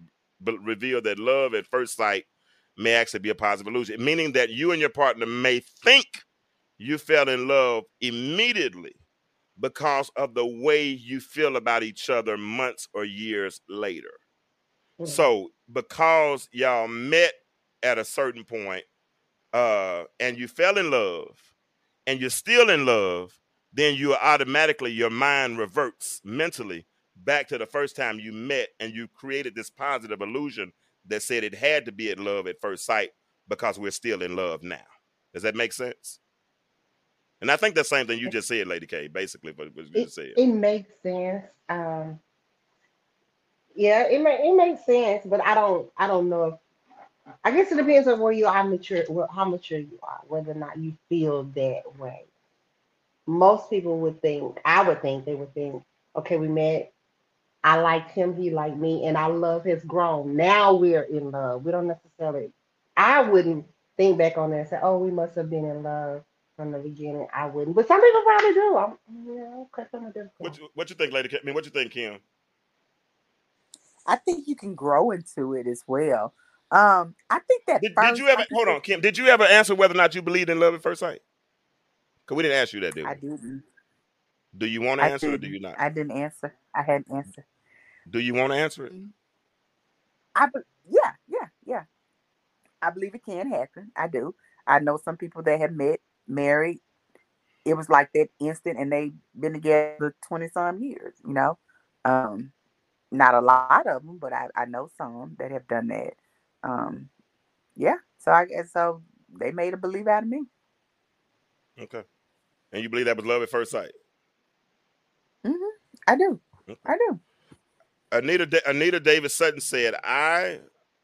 revealed that love at first sight may actually be a positive illusion, meaning that you and your partner may think you fell in love immediately because of the way you feel about each other months or years later. Mhm. So, because y'all met at a certain point, uh, and you fell in love, and you're still in love, then you automatically your mind reverts mentally back to the first time you met, and you created this positive illusion that said it had to be at love at first sight because we're still in love now. Does that make sense? And I think the same thing you just said, Lady K, basically, what what you it, just said. it makes sense. Um, yeah, it may, it makes sense, but I don't I don't know if I guess it depends on where you are mature, how mature you are, whether or not you feel that way. Most people would think, I would think, they would think, okay, we met, I liked him, he liked me, and our love has grown. Now we're in love. We don't necessarily, I wouldn't think back on that and say, oh, we must have been in love from the beginning. I wouldn't, but some people probably do. I'm, you know, cut some of them. What you, what you think, Lady K? I mean, what you think, Kim? I think you can grow into it as well. Um, I think that Did, did you ever hold on, Kim? Did you ever answer whether or not you believed in love at first sight? Because we didn't ask you that, did we? I didn't. Do you want to I answer it or do you not? I didn't answer. I hadn't answered. Do you want to answer it? I be- yeah, yeah, yeah. I believe it can happen. I do. I know some people that have met, married. It was like that instant, and they've been together twenty some years. You know, um, not a lot of them, but I, I know some that have done that. Um, yeah. So I guess so. They made a believe out of me. Okay. And you believe that was love at first sight? Mm-hmm. I do. I do. Anita Da- Anita Davis Sutton said, I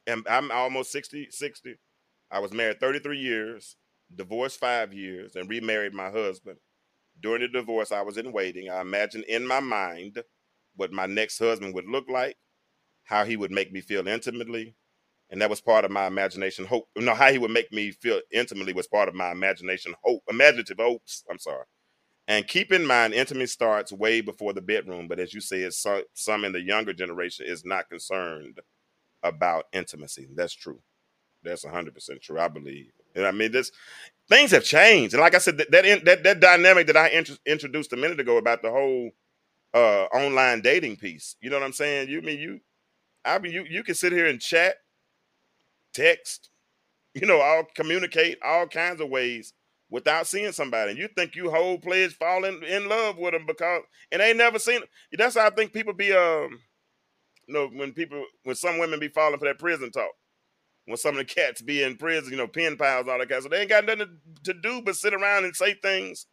am I'm almost 60, 60. I was married 33 years, divorced five years, and remarried my husband. During the divorce, I was in waiting. I imagined in my mind what my next husband would look like, how he would make me feel intimately. And that was part of my imagination hope. No, how he would make me feel intimately was part of my imagination hope, imaginative hopes. I'm sorry. And keep in mind, intimacy starts way before the bedroom. But as you said, so, some in the younger generation is not concerned about intimacy. That's true. That's 100% true. I believe. And I mean, this things have changed. And like I said, that that that, that dynamic that I intro- introduced a minute ago about the whole uh, online dating piece. You know what I'm saying? You mean you? I mean, you you can sit here and chat, text, you know, all communicate all kinds of ways without seeing somebody. And you think you whole players falling in, love with them because and they never seen. That's how I think people be um, you know, when people when some women be falling for that prison talk. When some of the cats be in prison, you know, pen pals, all that kind of stuff. They ain't got nothing to do but sit around and say things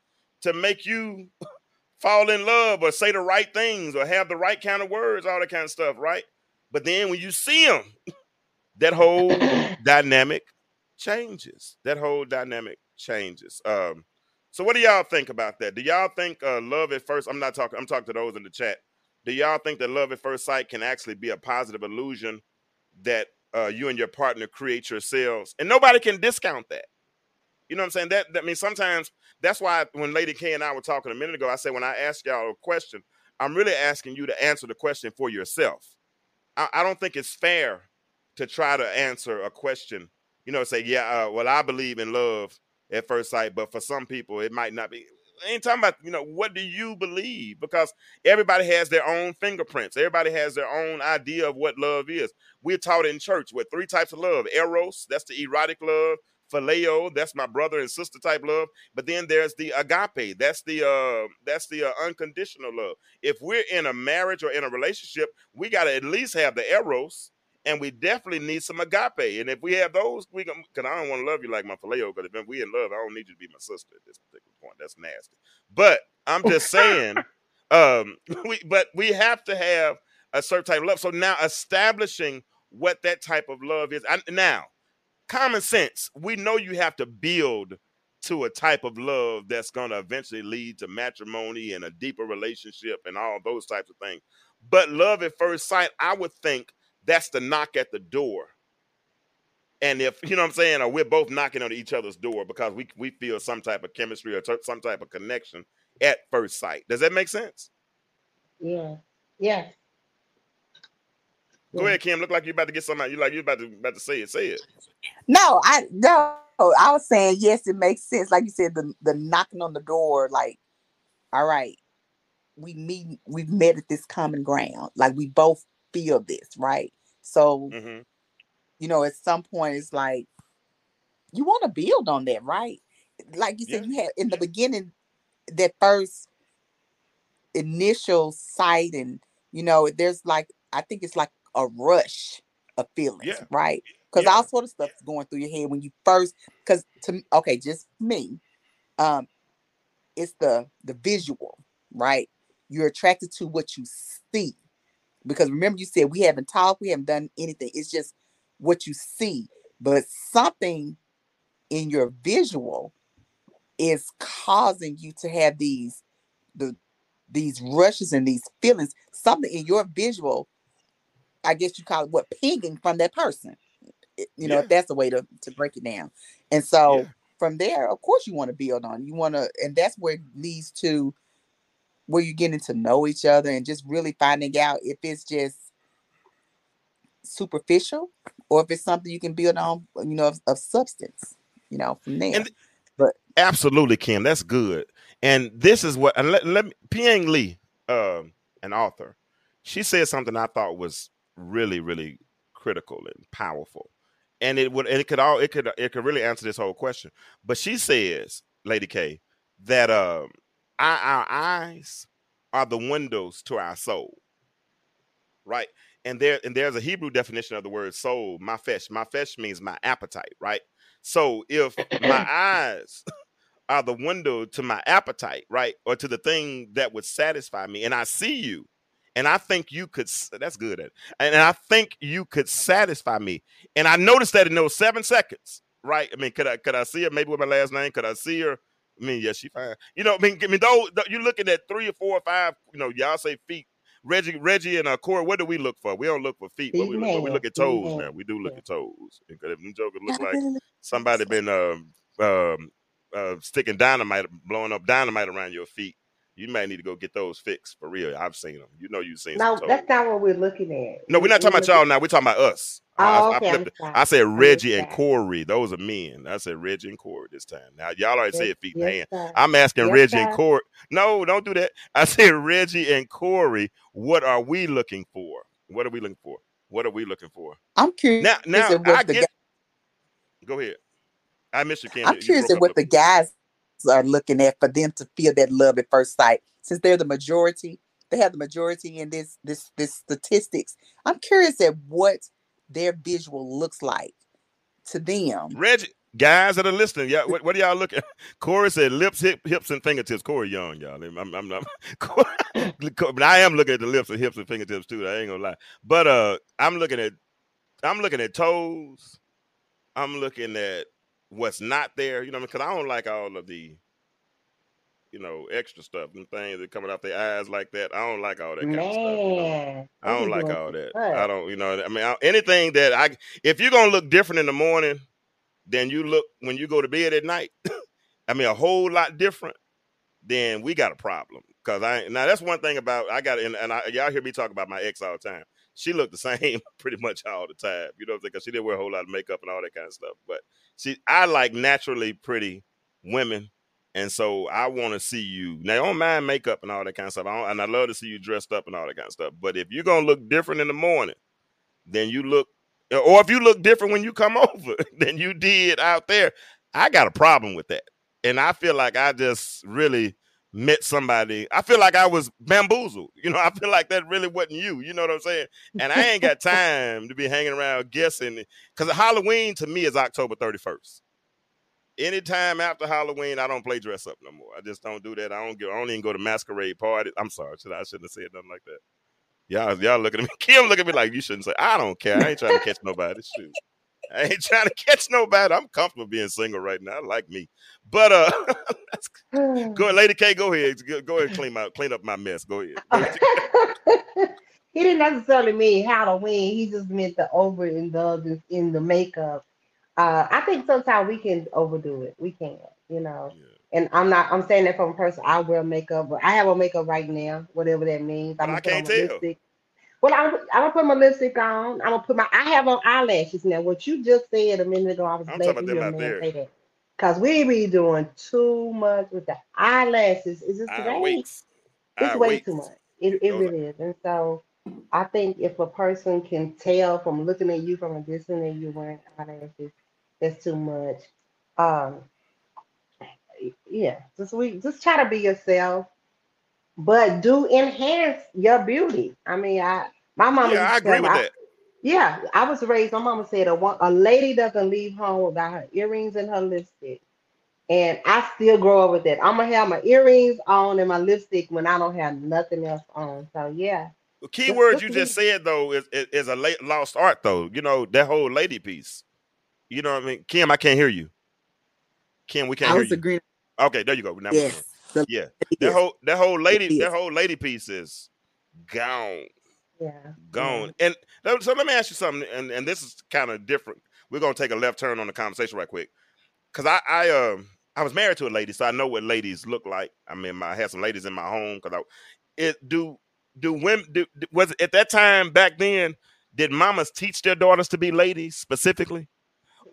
to make you fall in love or say the right things or have the right kind of words, all that kind of stuff, right? But then when you see them, that whole dynamic changes. That whole dynamic changes. Um, so what do y'all think about that? Do y'all think uh, love at first? I'm not talking. I'm talking to those in the chat. Do y'all think that love at first sight can actually be a positive illusion that uh, you and your partner create yourselves, and nobody can discount that? You know what I'm saying? That that means sometimes that's why when Lady K and I were talking a minute ago, I said when I asked y'all a question, I'm really asking you to answer the question for yourself. I, I don't think it's fair to try to answer a question. You know, say, yeah, uh, well, I believe in love at first sight, but for some people, it might not be. I ain't talking about, you know, what do you believe? Because everybody has their own fingerprints. Everybody has their own idea of what love is. We're taught in church with three types of love eros, that's the erotic love. Phileo, that's my brother and sister type love. But then there's the agape, that's the uh, that's the uh, unconditional love. If we're in a marriage or in a relationship, we got to at least have the eros, and we definitely need some agape. And if we have those, we can. Cause I don't want to love you like my phileo. Because if we in love, I don't need you to be my sister at this particular point. That's nasty. But I'm just saying, um, we but we have to have a certain type of love. So now establishing what that type of love is. I, now, common sense. We know you have to build to a type of love that's going to eventually lead to matrimony and a deeper relationship and all those types of things. But love at first sight, I would think that's the knock at the door. And if you know what I'm saying, or we're both knocking on each other's door because we we feel some type of chemistry or t- some type of connection at first sight. Does that make sense? Yeah. Yeah. Go Yeah. ahead, Kim. Look like you're about to get something. out. You like you're about to about to say it. Say it. No, I no. I was saying yes, it makes sense. Like you said, the the knocking on the door, like, all right, we meet, we've met at this common ground. Like we both feel this, right? So hmm you know, at some point, it's like you want to build on that, right? Like you said, Yeah. you had in the beginning that first initial sight, and you know, there's like I think it's like a rush of feelings, Yeah. right? Because Yeah. all sort of stuff is going through your head when you first. Because to okay, just me, um, it's the the visual, right? You're attracted to what you see because remember you said we haven't talked, we haven't done anything. It's just what you see, but something in your visual is causing you to have these the these rushes and these feelings. Something in your visual, I guess you call it what pinging from that person. You know, Yeah. if that's the way to to break it down. And so Yeah. from there, of course, you want to build on. You want to, and that's where it leads to where you're getting to know each other and just really finding out if it's just superficial or if it's something you can build on, you know, of, of substance, you know, from there. And Absolutely, Kim. That's good. And this is what and let, let me Piang Lee, um, an author, she said something I thought was really, really critical and powerful. And it would and it could all it could it could really answer this whole question. But she says, Lady K, that um our, our eyes are the windows to our soul. Right? And there and there's a Hebrew definition of the word soul, mafesh. Mafesh means my appetite, right? So if my eyes are the window to my appetite, right? Or to the thing that would satisfy me. And I see you. And I think you could that's good. At, and I think you could satisfy me. And I noticed that in those seven seconds, right? I mean, could I could I see her maybe with my last name? Could I see her? I mean, yes, she fine. You know, I mean, I mean, though, you're looking at three or four or five, you know, y'all say feet. Reggie, Reggie, and uh, Corey, what do we look for? We don't look for feet. but we look, we look at toes now. hands, We do look yeah. at toes. Because if them jokers look like somebody so. been um um uh sticking dynamite blowing up dynamite around your feet you might need to go get those fixed for real i've seen them you know you've seen No, that's not what we're looking at. no we're not talking about y'all now we're talking about us Oh, I, okay. Flipped it. I said reggie and corey. Those are men. I said reggie and corey this time. Now y'all already Yes, said feet yes, sir. i'm asking Yes, reggie and corey. No don't do that. I said reggie and corey what are we looking for? What are we looking for? What are we looking for? I'm curious now now i the get go ahead. I missed you kim I'm curious at what the guys are looking at for them to feel that love at first sight. Since they're the majority, they have the majority in this this this statistics. I'm curious at what their visual looks like to them. Reggie, guys that are listening, yeah, what, what are y'all looking? Corey said lips, hip, hips, and fingertips. Corey Young, y'all. I'm, I'm, but I am looking at the lips and hips and fingertips too. I ain't gonna lie. But uh, I'm looking at, I'm looking at toes. I'm looking at what's not there. You know, because I don't like all of the, you know, extra stuff and things that coming out their eyes like that. I don't like all that kind of stuff. You know? I don't like all that. I don't, you know, I mean, I, anything that I, if you're gonna look different in the morning than you look when you go to bed at night, I mean, a whole lot different, then we got a problem. Cause I now that's one thing about I got and, and I, y'all hear me talk about my ex all the time. She looked the same pretty much all the time. You know what I'm saying? Because she didn't wear a whole lot of makeup and all that kind of stuff. But she, I like naturally pretty women. And so I want to see you. Now, I don't mind makeup and all that kind of stuff. I and I love to see you dressed up and all that kind of stuff. But if you're going to look different in the morning than you look, or if you look different when you come over than you did out there, I got a problem with that. And I feel like I just really met somebody. I feel like I was bamboozled. You know, I feel like that really wasn't you. You know what I'm saying? And I ain't got time to be hanging around guessing because Halloween to me is October 31st. Anytime after Halloween, I don't play dress up no more. I just don't do that. I don't go. I don't even go to masquerade parties. I'm sorry, should I, shouldn't have said nothing like that. Y'all, y'all looking at me. Kim look at me like you shouldn't say. I don't care. I ain't trying to catch nobody. Shoot. I ain't trying to catch nobody. I'm comfortable being single right now. I like me. But uh go ahead, Lady K, go ahead. Go, ahead and clean my clean up my mess. Go ahead. Go ahead. he didn't necessarily mean Halloween. He just meant the overindulgence in the makeup. Uh, I think sometimes we can overdo it. We can, you know. Yeah. And I'm not. I'm saying that from a person. I wear makeup, but I have a makeup right now, whatever that means. I'm I gonna put on can't my tell. lipstick. Well, I'm, I'm gonna put my lipstick on. I'm gonna put my. I have on eyelashes now. What you just said a minute ago, I was I'm glad talking to about hear a man there. say that. Cause we be doing too much with the eyelashes. Is this today? It's I way waits. too much. It, it really is. And so I think if a person can tell from looking at you from a distance that you're wearing eyelashes, that's too much. Um, yeah, just we just try to be yourself, but do enhance your beauty. I mean, I my mama Yeah, I used to tell agree me, with I- that. yeah, I was raised. My mama said a one, a lady doesn't leave home without her earrings and her lipstick. And I still grow up with that. I'm gonna have my earrings on and my lipstick when I don't have nothing else on. So yeah, The key words you just said though is, is is a late lost art though. You know that whole lady piece. You know what I mean, Kim? I can't hear you. Kim, we can't I hear was you. agreeing. Okay, there you go. Now. Yes. The- Yeah, it that is. whole that whole lady It that is. whole lady piece is gone, yeah, gone. And so let me ask you something, and and this is kind of different. We're gonna take a left turn on the conversation right quick, because I I um I was married to a lady, so I know what ladies look like. I mean, my, I had some ladies in my home because I it do do women do, was it at that time back then did mamas teach their daughters to be ladies specifically,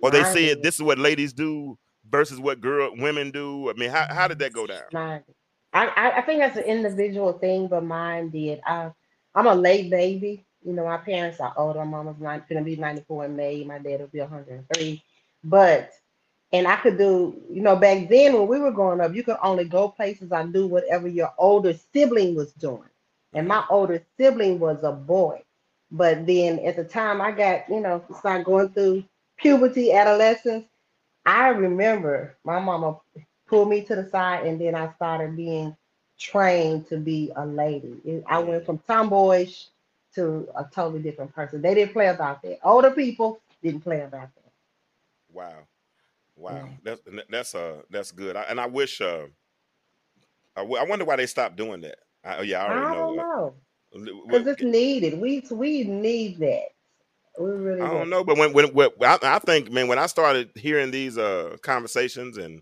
or they said this is what ladies do versus what girl women do? I mean, how how did that go down? Mine. I, I I think that's an individual thing, but mine did. I I'm a late baby. You know, my parents are older. My mom was nine, gonna be 94 in May. My dad will be 103. But and I could do, you know, back then when we were growing up, you could only go places or do whatever your older sibling was doing. And my older sibling was a boy. But then at the time I got, you know, started going through puberty, adolescence, I remember my mama pulled me to the side and then I started being trained to be a lady. It- I went from tomboyish to a totally different person. They didn't play about that. Older people didn't play about that. Wow, wow, Yeah. that's that's uh that's good. I, and I wish uh, I, w- I wonder why they stopped doing that. I, oh, yeah, I I, already know. know. uh, Because it's needed. We we need that. We really I do. don't know, but when when, when I, I think, man, when I started hearing these uh conversations, and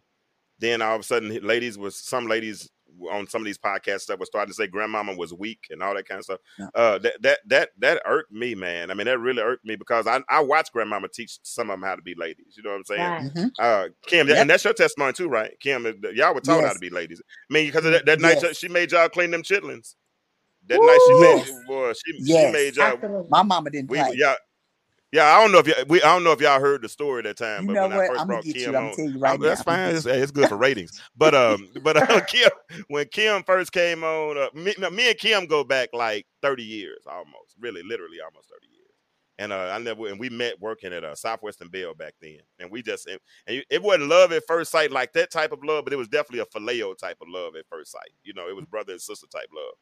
then all of a sudden, ladies was some ladies on some of these podcast stuff was starting to say grandmama was weak and all that kind of stuff. Yeah. Uh, that that that that irked me, man. I mean, that really irked me because I I watched grandmama teach some of them how to be ladies. You know what I'm saying? Right. Mhm. Uh, Kim, Yep. and that's your testimony too, right? Kim, y'all were taught how to be ladies. I mean, because of that, that night she made y'all clean them chitlins. That night she made, Yes. boy, she, she made y'all My mama didn't we play. yeah, yeah. I don't know if y'all, we I don't know if y'all heard the story at that time, you but know when I what? first I'm brought Kim you. I'm on, tell you right I- that's fine. It's, it's good for ratings. But um, but uh, Kim, when Kim first came on, uh, me, me and Kim go back like 30 years almost, really, literally almost 30 years. And uh, I never and we met working at uh, Southwestern Bell back then, and we just and it, it wasn't love at first sight like that type of love, but it was definitely a phileo type of love at first sight. You know, it was brother and sister type love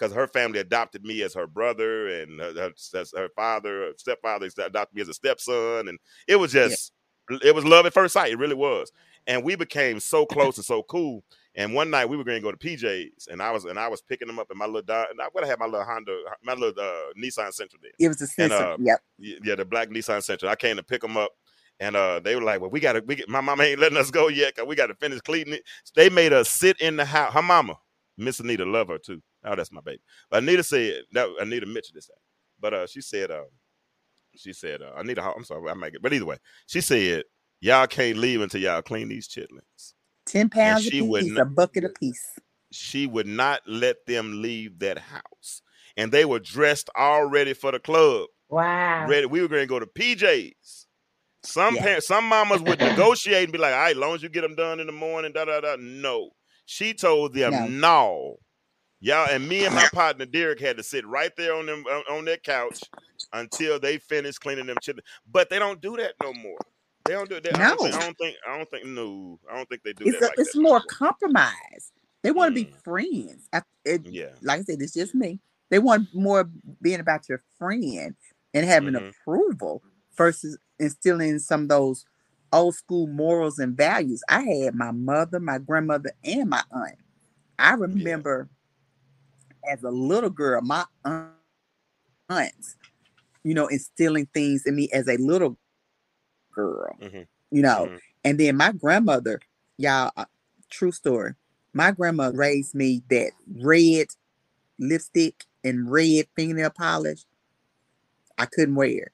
because her family adopted me as her brother, and her, her, her father, her stepfather adopted me as a stepson, and it was Yeah. just it was love at first sight. It really was, and we became so close and so cool. And one night we were going to go to PJ's, and I was and I was picking them up in my little and I would have had my little Honda, my little uh, Nissan Sentra there. It was a sense uh, yep. Yeah, the black Nissan Sentra. I came to pick them up, and uh, they were like, "Well, we got to. We get, my mama ain't letting us go yet, cause we got to finish cleaning it." They made us sit in the house. Her mama, Miss Anita, love her too. Oh, that's my baby. But Anita said that Anita mentioned this, but uh, she said, uh, she said, uh, Anita, I'm sorry, I make it, but either way, she said, "Y'all can't leave until y'all clean these chitlins." Ten pounds a she would piece, a bucket a piece. She would not let them leave that house, and they were dressed all ready for the club. Wow. ready. We were going to go to PJs. Some Yeah. parents, some mamas would negotiate and be like, "All right, long as you get them done in the morning." Da da da. No, She told them No. no. Y'all and me and my partner Derek had to sit right there on them on their couch until they finished cleaning them children. But they don't do that no more. They don't do that. I, don't think, No. I don't think. I don't think. No, I don't think they do It's that. a, like it's that more no compromise. They want to be Mm. friends. I, it, Yeah. like I said, it's just me. They want more being about your friend and having Mhm. approval versus instilling some of those old school morals and values. I had my mother, my grandmother, and my aunt. I remember as a little girl, my aunt, aunts, you know, instilling things in me as a little girl, Mhm. you know. Mhm. And then my grandmother, y'all, uh, true story. My grandmother raised me that red lipstick and red fingernail polish. I couldn't wear.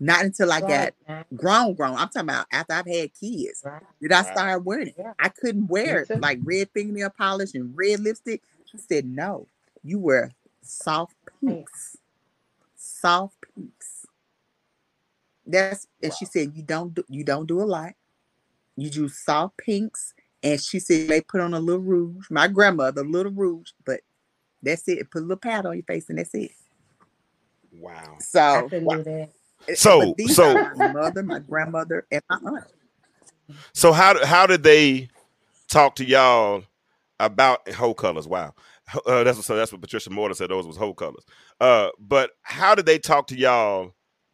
Not until I got Right, right, grown, grown. I'm talking about after I've had kids. right. Did I Wow. start wearing it? Yeah. I couldn't wear it like red fingernail polish and red lipstick. She said, no, you wear soft pinks. Soft pinks. That's and she said you don't do you don't do a lot. You do soft pinks. And she said they put on a little rouge. My grandmother, a little rouge, but that's it. Put a little powder on your face and that's it. Wow. So couldn't that. So- so- my mother, my grandmother, and my aunt. So how how did they talk to y'all about whole colors? Wow, uh, that's what, so that's what Patricia Morton said. Those was whole colors. Uh, but how did they talk to y'all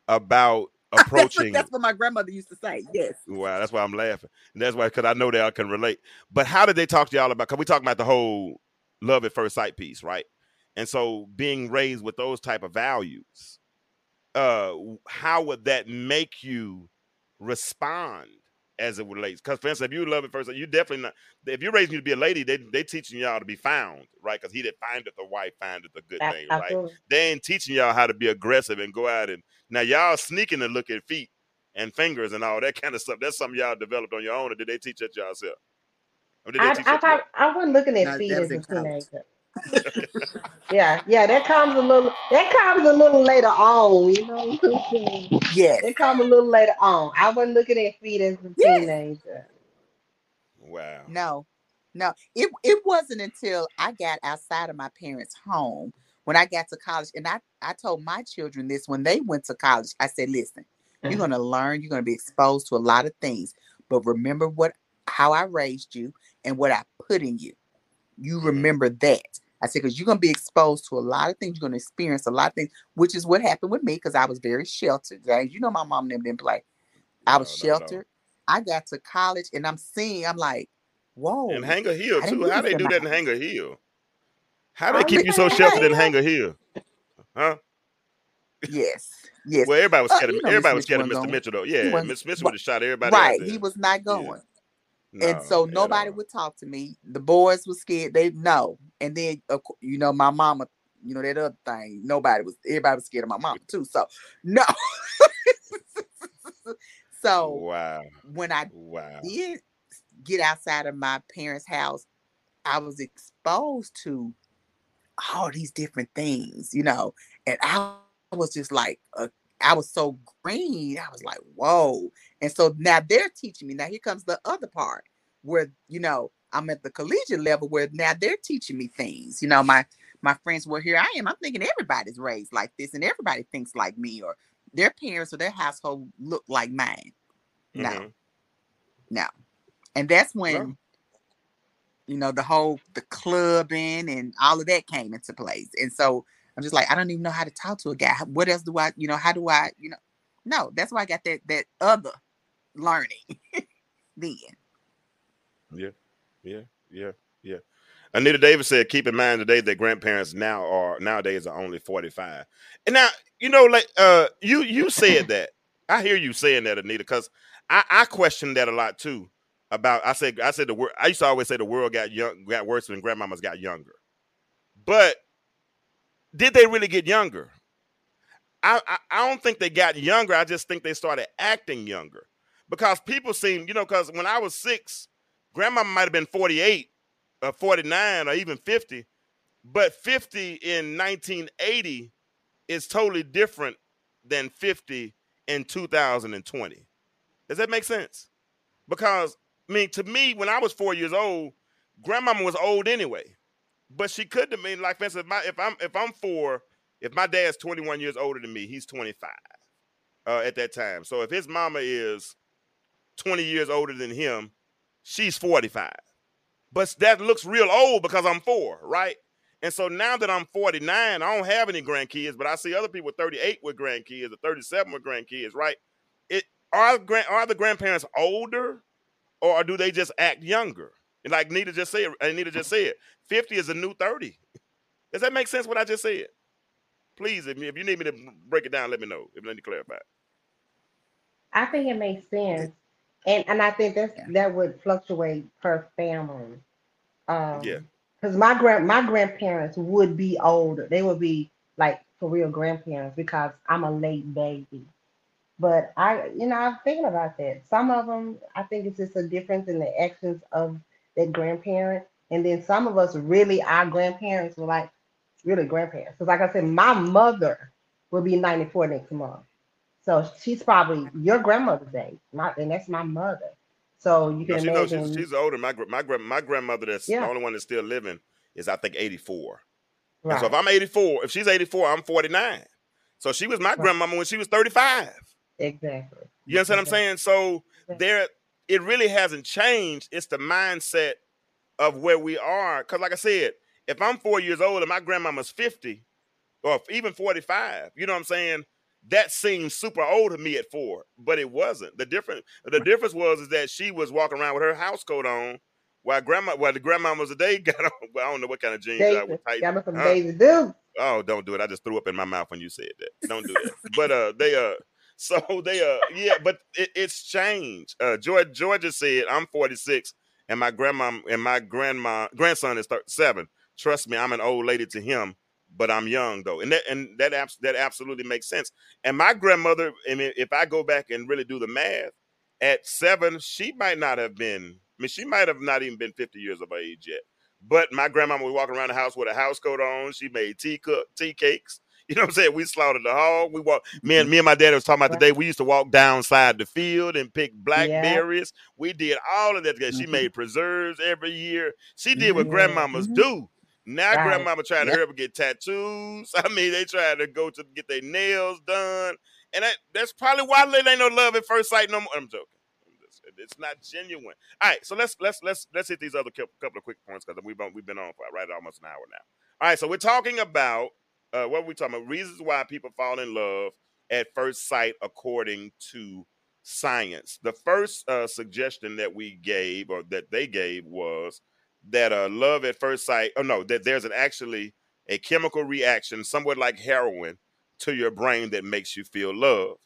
about That's what, approaching? that's what my grandmother used to say. Yes. wow, that's why I'm laughing. And that's why because I know that I can relate. But how did they talk to y'all about? Because we talking about the whole love at first sight piece, right? And so being raised with those type of values, uh, how would that make you respond as it relates? Because for instance, if you love at first sight, you definitely not. If you're raising you to be a lady, they they teaching y'all to be found, right? Because he that findeth a wife findeth a good A- thing, right? Absolutely. They ain't teaching y'all how to be aggressive and go out and now y'all sneaking to look at feet and fingers and all that kind of stuff. That's something y'all developed on your own, or did they teach that y'all self? Or did they I, teach I that thought I wasn't looking at No, feet that as a teenager. Yeah, yeah, that comes a little. That comes a little later on. You know yeah. I'm saying? Yes. That comes a little later on. I wasn't looking at feet as a Yes. teenager. Wow. No, no. It it wasn't until I got outside of my parents' home when I got to college, and I I told my children this when they went to college. I said, "Listen, you're Mhm. gonna learn. You're gonna be exposed to a lot of things, but remember what how I raised you and what I put in you. You remember that." I said, because you're going to be exposed to a lot of things. You're going to experience a lot of things, which is what happened with me because I was very sheltered. James, you know, my mom them didn't play. I was No, no, no. sheltered. I got to college and I'm seeing, I'm like, whoa. And Hanger Hill too. How they do that in. Hanger Hill? How they Oh, keep you so sheltered in yeah. Hanger Hill? Huh? Yes, yes. Well, everybody was Uh, scared of you know everybody was scared of Mr. wasn't Mitchell though. Yeah, Miss Mitchell would have shot everybody right. He was not going. and No, so nobody would talk to me. The boys were scared. They no. And then you know, my mama, you know, that other thing, nobody was everybody was scared of my mama too. So no. so Wow. when I Wow. did get outside of my parents' house, I was exposed to all these different things, you know, and I was just like, uh, I was so green. I was like, whoa. And so now they're teaching me. Now here comes the other part where, you know, I'm at the collegiate level where now they're teaching me things. You know, my my friends were here. I am. I'm thinking everybody's raised like this and everybody thinks like me or their parents or their household look like mine. No, Mhm. no. And that's when, you know, the whole the clubbing and all of that came into place. And so I'm just like, I don't even know how to talk to a guy. What else do I, you know, how do I, you know? No, that's why I got that that other learning then. Yeah, yeah, yeah, yeah. Anita Davis said, "Keep in mind today that grandparents now are nowadays are only forty five. And now you know, like uh, you you said that. I hear you saying that, Anita, because I I question that a lot too. About I said I said the word. I used to always say the world got young got worse when grandmamas got younger. But did they really get younger? I, I I don't think they got younger. I just think they started acting younger because people seem you know because when I was six grandma might have been 48 or 49 or even 50 but 50 in 1980 is totally different than 50 in 2020 does that make sense because i mean to me when i was four years old grandmama was old anyway, but she could have been like, for instance, if, my, if I'm if I'm four, if my dad's 21 years older than me, he's 25 uh, at that time. So if his mama is 20 years older than him, she's 45. But that looks real old because I'm four, right? And so now that I'm 49, I don't have any grandkids, but I see other people 38 with grandkids or 37 with grandkids, right? It are are the grandparents older or do they just act younger? And like Nita just said, and Nita just said, 50 is a new 30. Does that make sense what I just said? Please, if, if you need me to break it down, let me know. If let me clarify. I think it makes sense, and and I think that's Yeah. that would fluctuate per family. Um, Yeah. Because my grand my grandparents would be older. They would be like for real grandparents because I'm a late baby. But I, you know, I'm thinking about that. Some of them, I think it's just a difference in the actions of that grandparent, and then some of us really, our grandparents were like really grandparents. Because like I said, my mother will be 94 next month. So she's probably your grandmother's age, not, and that's my mother. So you No, can she knows imagine. she's, she's older. My my my grandmother that's Yeah. the only one that's still living is I think 84. And right. so if I'm 84, if she's 84, I'm 49. So she was my Right. grandmama when she was 35. exactly. You understand what I'm saying? So Yeah. there, it really hasn't changed. It's the mindset of where we are. Because, like I said, if I'm four years old and my grandmama's 50 or even 45, you know what I'm saying? That seems super old to me at four, but it wasn't. The difference, the difference was is that she was walking around with her house coat on, while grandma, while the grandmamas today got on. Well, I don't know what kind of jeans Daisy, I would tight. got me Huh? Daisy Duke. Oh, don't do it. I just threw up in my mouth when you said that. Don't do that. but uh they uh so they uh yeah, but it, it's changed. Uh George Georgia said I'm 46 and my grandma and my grandma grandson is 37. Trust me, I'm an old lady to him, but I'm young though. And that and that abs- that absolutely makes sense. And my grandmother, I mean, if I go back and really do the math, at seven, she might not have been, I mean, she might have not even been 50 years of age yet. But my grandmama was walking around the house with a house coat on. She made tea cook, tea cakes. You know what I'm saying? We slaughtered the hog. We walk. Me and me and my dad was talking about today. We used to walk downside the field and pick blackberries. We did all of that. together. She made preserves every year. She did what grandmamas Mhm. do. Now Right. grandmama trying to Yep. hurry up get tattoos. I mean, they trying to go to get their nails done, and that, that's probably why there ain't no love at first sight no more. I'm joking. It's not genuine. All right, so let's let's let's let's hit these other couple of quick points because we've been, we've been on for right almost an hour now. All right, so we're talking about uh, what are we talking about? Reasons why people fall in love at first sight according to science. The first uh, suggestion that we gave or that they gave was that uh, love at first sight. Oh no, that there's an actually a chemical reaction, somewhat like heroin, to your brain that makes you feel love.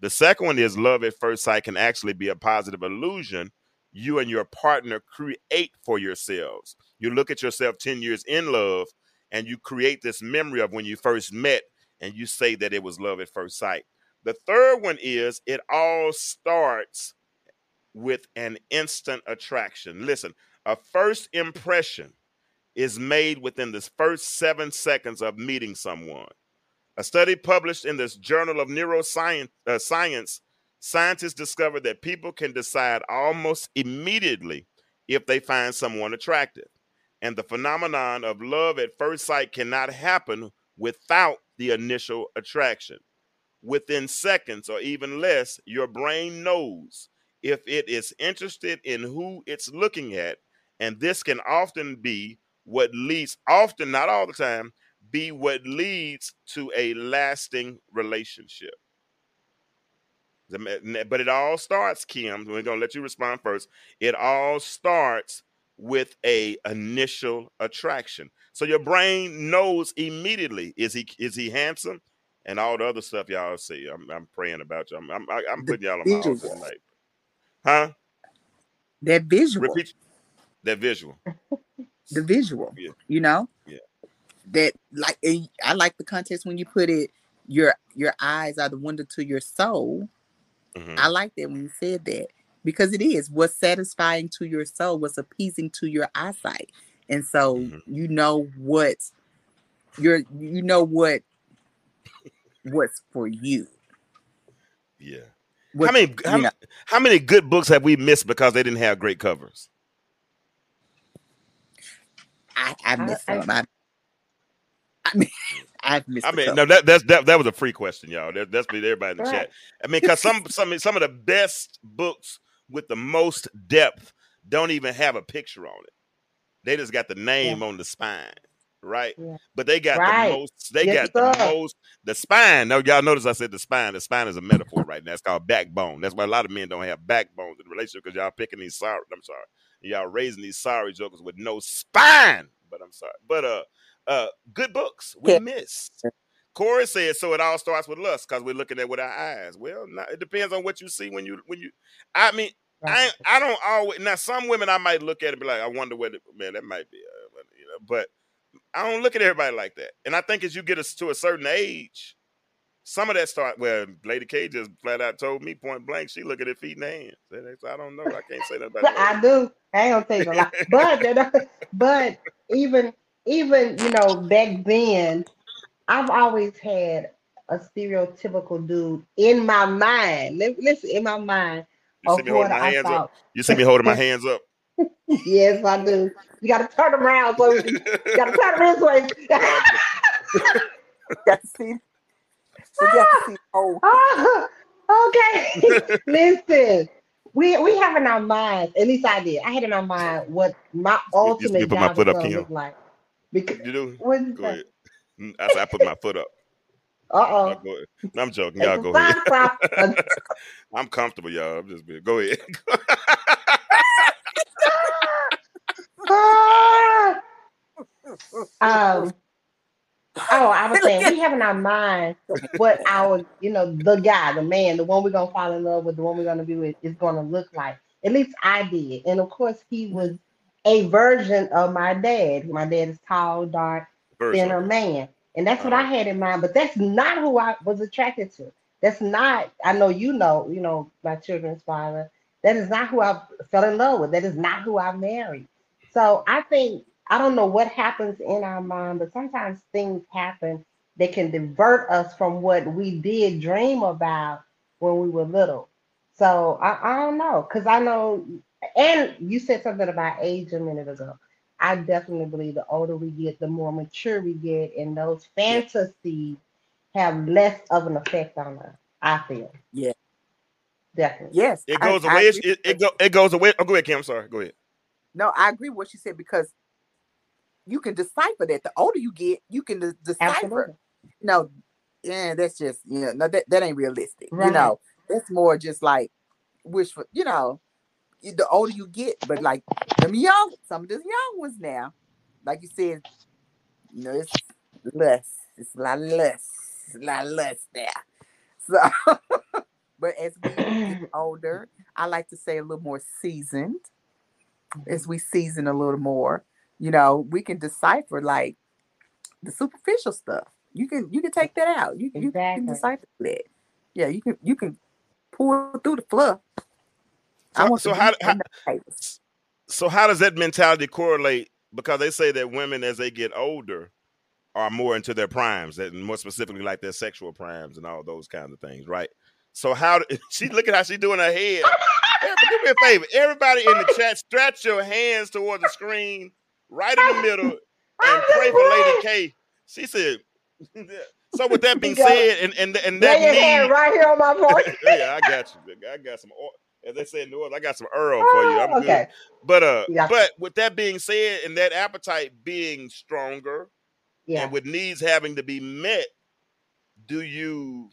The second one is love at first sight can actually be a positive illusion you and your partner create for yourselves. You look at yourself 10 years in love and you create this memory of when you first met and you say that it was love at first sight. The third one is it all starts with an instant attraction. Listen, a first impression is made within the first seven seconds of meeting someone. A study published in this Journal of Neuroscience, uh, Science, scientists discovered that people can decide almost immediately if they find someone attractive. And the phenomenon of love at first sight cannot happen without the initial attraction. Within seconds or even less, your brain knows if it is interested in who it's looking at. And this can often be what leads, often, not all the time, be what leads to a lasting relationship. But it all starts, Kim. We're gonna let you respond first. It all starts with a initial attraction. So your brain knows immediately is he is he handsome, and all the other stuff y'all see. I'm, I'm praying about you. I'm I'm, I'm putting y'all on my altar tonight. Huh? That visual. Repeat that visual. the visual. Yeah. You know. Yeah. That like I like the context when you put it. Your your eyes are the window to your soul. Mhm. I like that when you said that because it is what's satisfying to your soul, what's appeasing to your eyesight, and so Mhm. you know what you're you know what what's for you. Yeah. What, how many how, you know, how many good books have we missed because they didn't have great covers? I I missed I- some. I, I mean, I've missed. I a mean, couple. no, that that's that, that was a free question, y'all. That, that's been everybody in the Right. chat. I mean, because some some some of the best books with the most depth don't even have a picture on it. They just got the name on the spine, right? Yeah. But they got Right. the most. They Yes, got the most. The spine. No, y'all notice I said the spine. The spine is a metaphor right now. It's called backbone. That's why a lot of men don't have backbones in the relationship because y'all picking these sorry. I'm sorry. Y'all raising these sorry jokers with no spine. But I'm sorry. But uh, uh, good books we Yeah. missed. Corey said so. It all starts with lust because we're looking at with our eyes. Well, not, it depends on what you see when you when you. I mean, I. I don't always now. Some women I might look at and be like, I wonder what man that might be, uh, you know. But I don't look at everybody like that. And I think as you get us to a certain age, some of that start. Well, Lady K just flat out told me point blank she look at her feet and hands. I don't know. I can't say that about. I do. I ain't gonna take a lot. But but even even you know back then, I've always had a stereotypical dude in my mind. Li- Listen, in my mind You see me holding my I hands up. You see me holding my hands up. Yes, I do. You got to turn them around so you got to turn them this way. got to see. We got to see. Oh, okay. Listen, we we have in our minds. At least I did. I had in my mind what my You see ultimate put my job foot was up, Kim. like. Because You do? what Go say? ahead. Mm, I, said I put my foot up. Uh oh. go ahead. No, I'm joking. Y'all go ahead. I'm comfortable, y'all. I'm just being. Go ahead. um. Oh, I was saying we have in our mind what our, you know, the guy, the man, the one we're gonna fall in love with, the one we're gonna be with, is gonna look like. At least I did, and of course, he was a version of my dad. My dad is tall, dark, First, thinner man, and that's what I had in mind. But that's not who I was attracted to. That's not. I know you know. You know my children's father. That is not who I fell in love with. That is not who I married. So I think I don't know what happens in our mind, but sometimes things happen that can divert us from what we did dream about when we were little. So I, I don't know, because I know, and you said something about age a minute ago. I definitely believe the older we get, the more mature we get, and those fantasies have less of an effect on us. I feel. Yeah. Definitely. yes. It goes I away. agree It, it, with go, it goes away. Oh, go ahead, Kim. I'm sorry. Go ahead. No, I agree with what she said because you can decipher that. The older you get, you can de- decipher. Absolutely. No, yeah, that's just you know, no, that, that ain't realistic. You know, that's more just like wishful. You know, you- the older you get, but like them young, some of the young ones now, like you said, you know, it's less. It's a lot less. It's a lot less there. So, but as we get older, I like to say a little more seasoned. As we season a little more, you know, we can decipher like the superficial stuff. You can you can take that out. You, you can decipher that. Yeah, you can you can pull through the fluff. So- so how- meat and the potatoes. So how does that mentality correlate? Because they say that women, as they get older, are more into their primes, and more specifically, like their sexual primes and all those kinds of things, right? So how she look at how she doing her head. Do me a favor, everybody in the chat, stretch your hands towards the screen, right in the middle, and pray for Lady. K. She said. So with that being said, and and and Lay that your need, hand right here on my voice. yeah, I got you. I got some. oil- As they say in New Orleans, I got some Earl for you. I'm Oh, good. But uh, Yeah. but with that being said, and that appetite being stronger, Yeah. and with needs having to be met, do you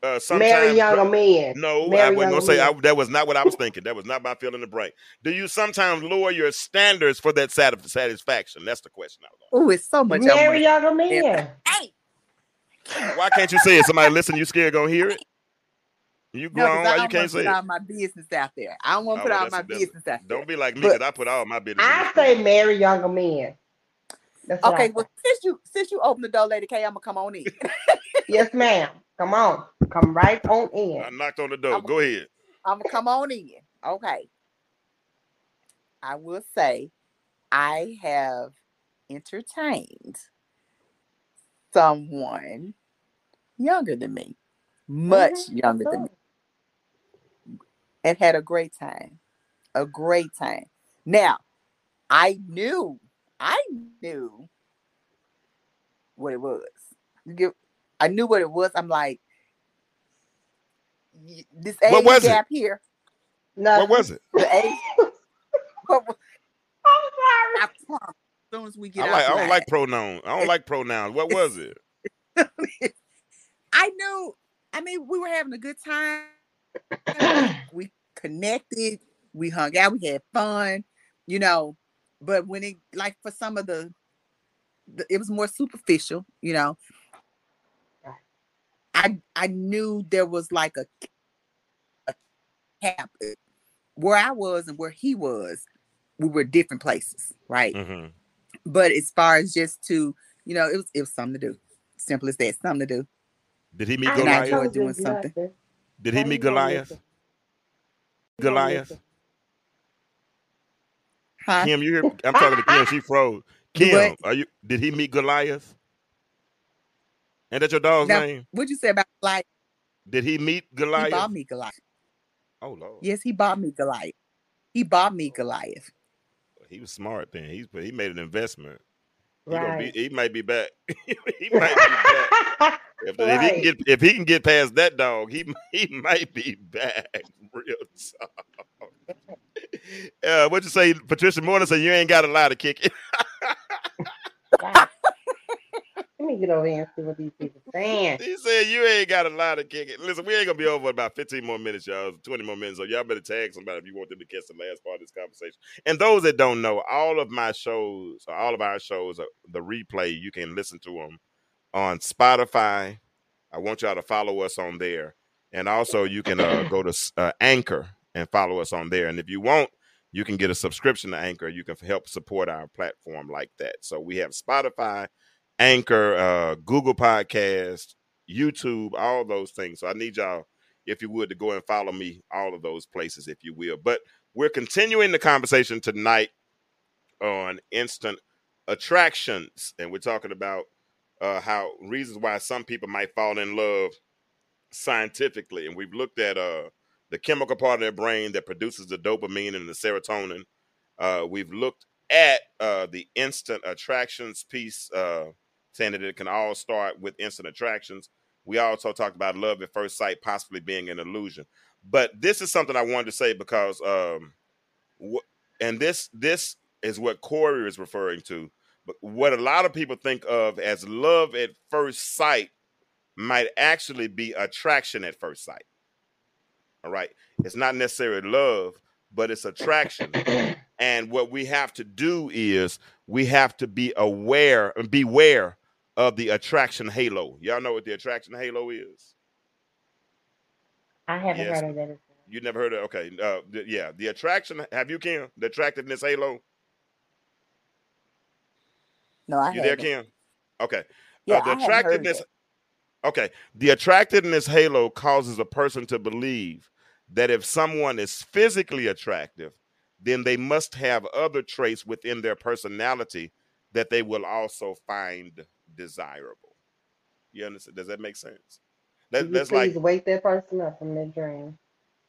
uh sometimes Marry younger men. No, I wasn't gonna say I, that was not what I was thinking. That was not my feeling the brain. Do you sometimes lower your standards for that satis- satisfaction? That's the question I was Oh, it's so much. I Marry younger men. Hey. Why can't you say it? Somebody listen, you scared gonna hear it? You no, grown, 'cause why I you don't can't want to say put it? all my business out there. I don't want Oh, to put well, all my business out there. Don't be like me, because I put all my business. in I this say marry younger men. That's Okay, well, since you since you open the door, Lady K, I'm gonna come on in. Yes, ma'am. Come on. Come right on in. I knocked on the door. I'm- Go ahead. I'm gonna come on in. Okay. I will say I have entertained someone younger than me, much Mhm, younger than me, and had a great time. A great time. Now, I knew, I knew what it was. You get, I knew what it was. I'm like, this age What was it? gap here. No. What was it? The age. I'm sorry. I promise. As soon as we get I like. I don't like pronouns. I don't like pronouns. What was it? I knew. I mean, we were having a good time. We connected. We hung out. We had fun. You know, but when it like for some of the, the it was more superficial. You know, I I knew there was like a, a cap where I was and where he was. We were different places, right? hmm But as far as just to, you know, it was it was something to do. Simple as that, something to do. Did he meet I And I Goliath? enjoyed told you doing something. nothing. Did he meet Goliath? listen? You gonna Goliath? Huh? Kim, you hear? Me? I'm talking to Kim. She froze. Kim, what? are you? Did he meet Goliath? And that's your dog's Now, name? what'd you say about like Did he meet Goliath? he Goliath? bought me Goliath? Oh Lord, Yes, he bought me Goliath. He bought me Goliath. he was smart then. He's he made an investment. He, Right. be, he might be back. he might be back. If, if he can get if he can get past that dog, he he might be back. Real talk. Uh, what you say, Patricia Morton said you ain't got a lot to kick it. Let me get over here and see what these people saying. He said you ain't got a lot to kick it. Listen, we ain't gonna be over in about 15 more minutes, y'all. 20 more minutes. So y'all better tag somebody if you want them to catch the last part of this conversation. And those that don't know, all of my shows, all of our shows, are the replay, you can listen to them on Spotify. I want y'all to follow us on there. And also you can uh, go to uh, Anchor and follow us on there. And if you want, you can get a subscription to Anchor. You can help support our platform like that. So we have Spotify, Anchor, uh, Google Podcast, YouTube, all those things. So I need y'all, if you would, to go and follow me all of those places, if you will. But we're continuing the conversation tonight on instant attractions, and we're talking about uh, how reasons why some people might fall in love scientifically, and we've looked at uh, the chemical part of their brain that produces the dopamine and the serotonin. Uh, we've looked at uh, the instant attractions piece, uh, saying that it can all start with instant attractions. We also talked about love at first sight possibly being an illusion. But this is something I wanted to say because, um, wh- and this this is what Corey is referring to. But what a lot of people think of as love at first sight might actually be attraction at first sight. All right, it's not necessarily love, but it's attraction. And what we have to do is we have to be aware and beware of the attraction halo. Y'all know what the attraction halo is? I haven't Yes. heard of that. You never heard of okay. Uh yeah, the attraction have you Kim? The attractiveness halo? No, I You there, haven't. Kim? Okay. Yeah, uh, the I haven't heard attractiveness okay. The attractiveness halo causes a person to believe that if someone is physically attractive, then they must have other traits within their personality that they will also find desirable. You understand? Does that make sense? That, you that's like please wake that person up from their dream.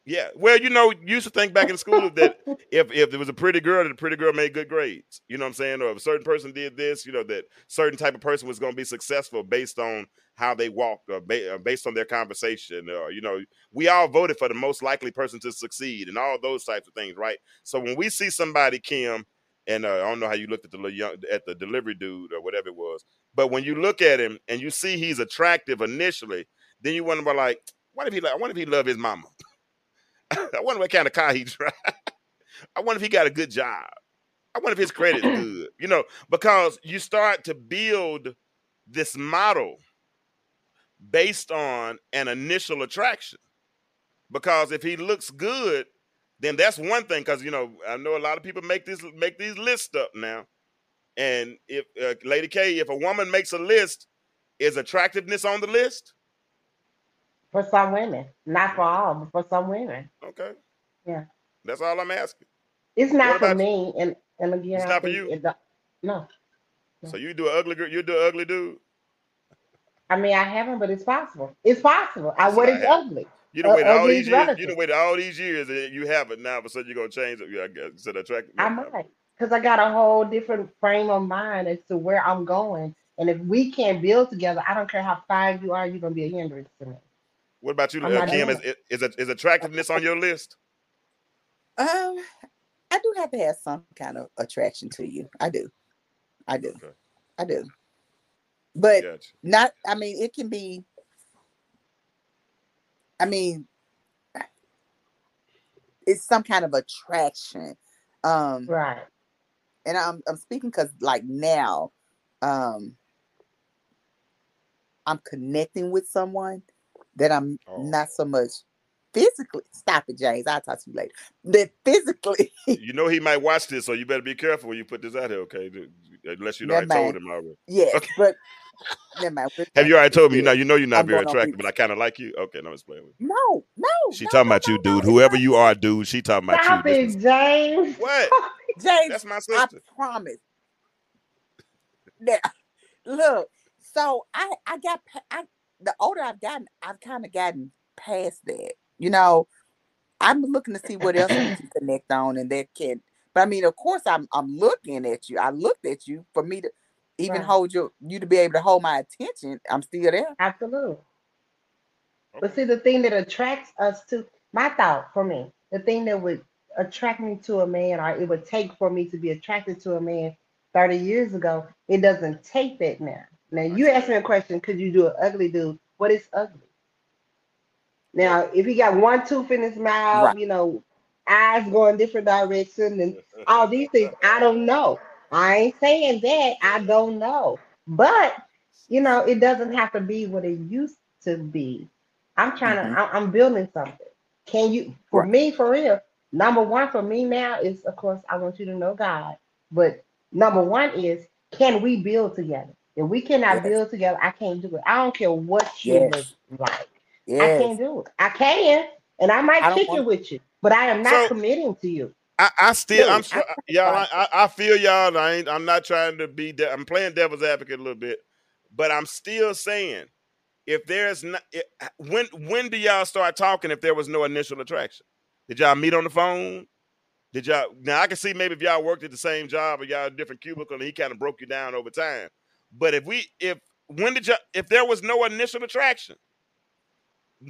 Yeah. Well, you know, you used to think back in school that if if there was a pretty girl, that a pretty girl made good grades. You know what I'm saying? Or if a certain person did this, you know, that certain type of person was going to be successful based on how they walked or ba- based on their conversation. Or you know, we all voted for the most likely person to succeed and all those types of things, right? So when we see somebody, Kim, and uh, I don't know how you looked at the young at the delivery dude or whatever it was, but when you look at him and you see he's attractive initially, then you wonder about like, what if he like? Wonder if he love his mama. I wonder what kind of car he drive. I wonder if he got a good job. I wonder if his credit's good. You know, because you start to build this model based on an initial attraction. Because if he looks good, then that's one thing. Because you know, I know a lot of people make this make these lists up now. And if uh, Lady K, if a woman makes a list, is attractiveness on the list? For some women, not for all, but for some women, Okay. Yeah. That's all I'm asking. it's not for me. And and again, It's not for you? it don't- no, So you do an ugly girl, you do an ugly dude. I mean I haven't, but it's possible. It's possible. I It's what not is happening. ugly? You done Uh, waited all these years. You done waited all these years, and you have it now. But so you're gonna change it. Yeah, I guess. So the attract. I might. because I got a whole different frame of mind as to where I'm going. And if we can't build together, I don't care how fine you are, you're gonna be a hindrance to me. What about you, uh, Kim? Is, is is is attractiveness on your list? Um, I do have to have some kind of attraction to you. I do. I do. Okay, I do. But gotcha. not I mean it can be I mean it's some kind of attraction. Um Right. and I'm I'm speaking because like now, um I'm connecting with someone that I'm Oh. not so much physically stop it, James. I'll talk to you later. That physically You know he might watch this, so you better be careful when you put this out here, okay? Unless you Never already told him already. yes, Okay. but never mind. We're Have you already told me? You know, you know you're not I'm very attractive, but I kind of like you. Okay, no, I'm just playing with you. No, no. She no, talking no, about you, no, no, dude. it's Whoever not- you are, dude. She talking about Stop you. it, James. What? James, That's my I sister. promise. Now, look, so I I got I the older I've gotten, I've kind of gotten past that. You know, I'm looking to see what else we can connect on, and that can. But I mean, of course, I'm I'm looking at you. I looked at you for me to even Right. hold you you to be able to hold my attention. I'm still there. Absolutely. But see, the thing that attracts us to my thought for me, the thing that would attract me to a man, or it would take for me to be attracted to a man 30 years ago, it doesn't take that now. Now, you asked me a question could you do an ugly dude? What is ugly? Now, if he got one tooth in his mouth, Right. you know, eyes going different direction, and all these things, I don't know. I ain't saying that. I don't know. But, you know, it doesn't have to be what it used to be. I'm trying Mhm. to, I'm building something. Can you, for Right. me, for real, number one for me now is, of course, I want you to know God. But number one is, can we build together? If we cannot Yes. build together, I can't do it. I don't care what you Yes. look like. I can't do it. I can, and I might I kick it with you, but I am not So- committing to you. I, I still, I'm uh, I- y'all. I, I feel y'all. I ain't. I'm not trying to be. De- I'm playing devil's advocate a little bit, but I'm still saying, if there's not, it, uh, when when do y'all start talking? If there was no initial attraction, did y'all meet on the phone? Did y'all? Now I can see maybe if y'all worked at the same job or y'all a different cubicle, and he kind of broke you down over time. But if we, if when did y'all? If there was no initial attraction,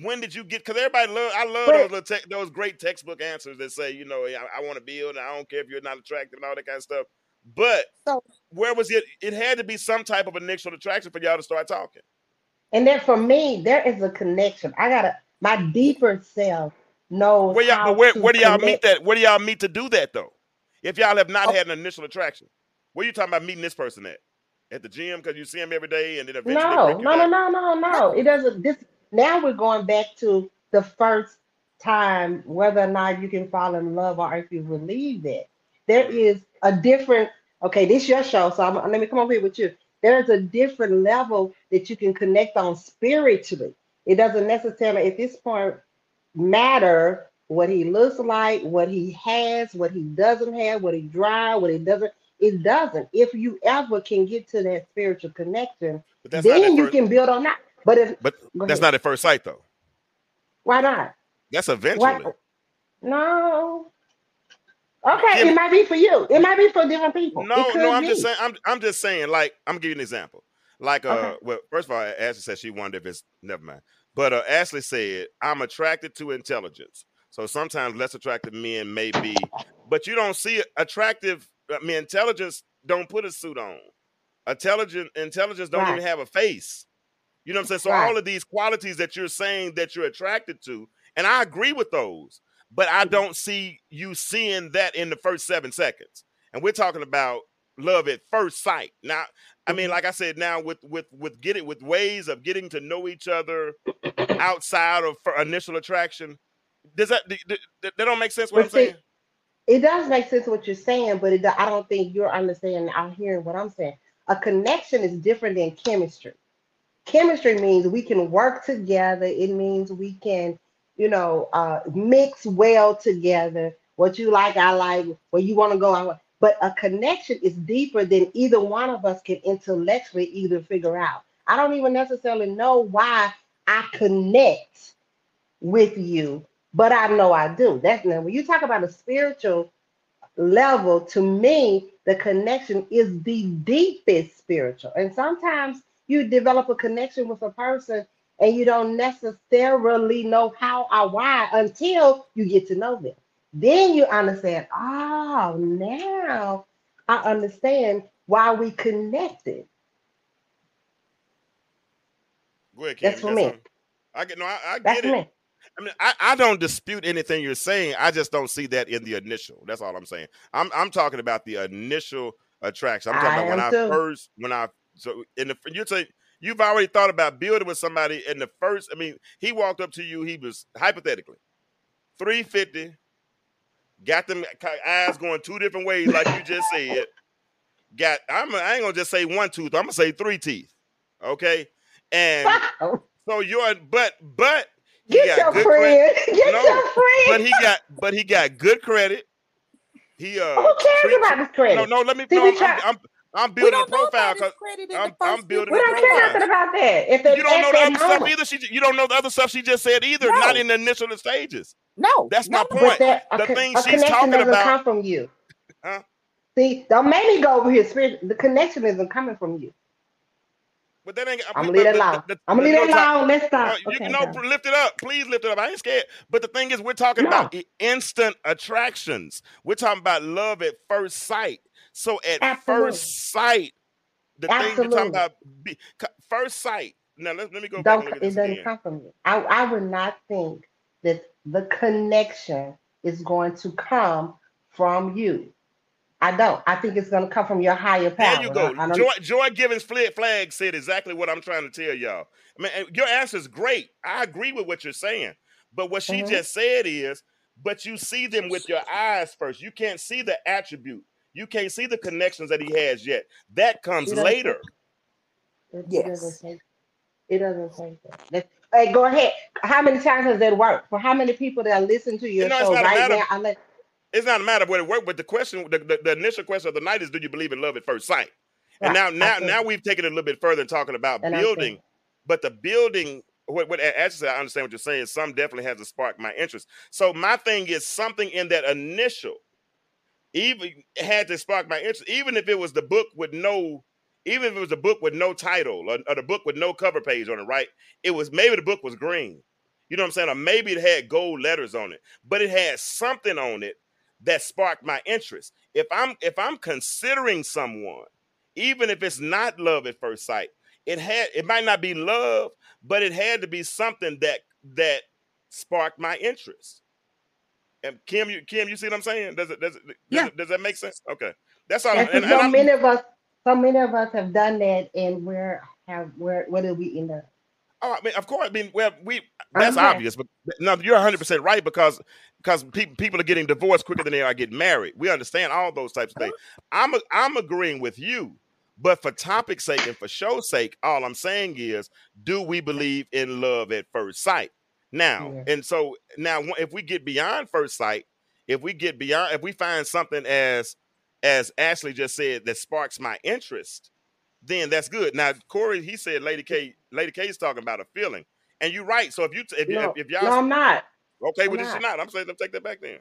when did you get? Because everybody love. I love those little te- those great textbook answers that say, you know, I, I want to build, and I don't care if you're not attractive and all that kind of stuff. But So where was it? It had to be some type of initial attraction for y'all to start talking. And then for me, there is a connection. I gotta my deeper self knows Where y'all? where, where do y'all meet that? Where do y'all meet to do that though? If y'all have not Oh. had an initial attraction, where you talking about meeting this person at? At the gym because you see him every day, and then eventually No, no, no, no, no, no. It doesn't. This now we're going back to the first time whether or not you can fall in love or if you believe that there mm-hmm. is a different. Okay, this is your show, so I'm, let me come over here with you. There's a different level that you can connect on spiritually. It doesn't necessarily at this point matter what he looks like, what he has, what he doesn't have, what he drives, what he doesn't. It doesn't. If you ever can get to that spiritual connection, But that's not then you first. can build on that. But if But that's ahead. not at first sight though. why not? That's Why? eventually. No. Okay, it might be for you. It might be for different people. No, no, I'm just saying. I'm I'm just saying. Like I'm giving you an example. Like uh, Okay. well, first of all, Ashley said she wondered if it's never mind. But uh, Ashley said I'm attracted to intelligence. So sometimes less attractive men may be, but you don't see attractive. I mean, intelligence don't put a suit on. Intelligent intelligence don't Right. even have a face. You know what I'm saying? So Right. all of these qualities that you're saying that you're attracted to, and I agree with those, but I Mhm. don't see you seeing that in the first seven seconds. And we're talking about love at first sight. Now, I mean, Mhm. like I said, now with with with getting with ways of getting to know each other outside of initial attraction. Does that th- th- th- that don't make sense? What But I'm see, saying? It does make sense what you're saying, but it, I don't think you're understanding. I'm hearing what I'm saying. A connection is different than chemistry. Chemistry means we can work together. It means we can, you know, uh, mix well together. What you like, I like. Where you want to go, I want. But a connection is deeper than either one of us can intellectually either figure out. I don't even necessarily know why I connect with you, but I know I do. That's now when you talk about a spiritual level, to me, the connection is the deepest spiritual. And sometimes you develop a connection with a person and you don't necessarily know how or why until you get to know them. Then you understand, oh, now I understand why we connected. Go ahead. That's for me. something? I get no, I, I That's get it. me. I mean, I, I don't dispute anything you're saying. I just don't see that in the initial. That's all I'm saying. I'm I'm talking about the initial attraction. I'm talking I about when am I first when I so in the you say you've already thought about building with somebody in the first. I mean, he walked up to you. He was hypothetically 350, got them eyes going two different ways, like you just said. Got I'm I ain't gonna just say one tooth. I'm gonna say three teeth. Okay, and oh. so you're but but Get got your good credit. friend. Get No, your friend. but he got but he got good credit. He uh Who cares treat- about his credit? no no let me See, no, we I'm, try- I'm, I'm We building a don't know profile about his because credit I'm- the I'm building we a don't care profile. nothing about that. If they you don't know the that other stuff either. She you don't know the other stuff she just said either. No. Not in the initial stages. No, That's no, my no, point. But that a, The con- thing a she's connection talking doesn't about- come from you. Huh? See, don't make me go over here. Spirit, the connection isn't coming from you. But that ain't. I'm gonna leave it alone. I'm gonna leave it no alone. Let's stop. you Okay, can know, go. lift it up. Please lift it up. I ain't scared. But the thing is, we're talking No. about instant attractions. We're talking about love at first sight. So at Absolutely. first sight, the thing you're talking about, be, first sight. Now let, let me go Don't it doesn't again. come from you. I, I would not think that the connection is going to come from you. I don't. I think it's going to come from your higher power. There you go. I, I Joy, Joy Givens Flag Flag said exactly what I'm trying to tell y'all. I mean, your answer is great. I agree with what you're saying. But what she Mhm. just said is, but you see them with your eyes first. You can't see the attribute. You can't see the connections that he has yet. That comes You later. It, it Yes. doesn't say. It doesn't say that. That's- hey, go ahead. How many times has that worked? For how many people that listen to your You know, show right matter- now? I let, It's not a matter of where it worked, but the question, the, the, the initial question of the night is, do you believe in love at first sight? And right, now, now, now we've taken it a little bit further and talking about and building. but the building what, what as I said, I understand what you're saying. Some definitely has to spark my interest. So my thing is something in that initial, even had to spark my interest, even if it was the book with no, even if it was a book with no title or, or the book with no cover page on it, right? It was maybe the book was green. You know what I'm saying? Or maybe it had gold letters on it, but it had something on it that sparked my interest. If I'm if I'm considering someone, even if it's not love at first sight, it had it might not be love, but it had to be something that that sparked my interest. And Kim, you Kim, you see what I'm saying? Does it does it does, Yeah. it, does that make sense? Okay, that's all. And, And, and so I'm, many of us, so many of us have done that, and where have where where did we in up? Oh, I mean, of course. I mean, well, we that's Okay. obvious, but no, you're 100 percent right because because people people are getting divorced quicker than they are getting married. We understand all those types of things. I'm a, I'm agreeing with you, but for topic's sake and for show's sake, all I'm saying is, do we believe in love at first sight? Now, Yeah. and so now, if we get beyond first sight, if we get beyond, if we find something as as Ashley just said that sparks my interest, then that's good. Now, Corey, he said Lady K, Lady K is talking about a feeling, and you're right. So if you if, No, if, if y'all no, I'm not. okay I'm with this, you're not. not. I'm saying let's take that back then.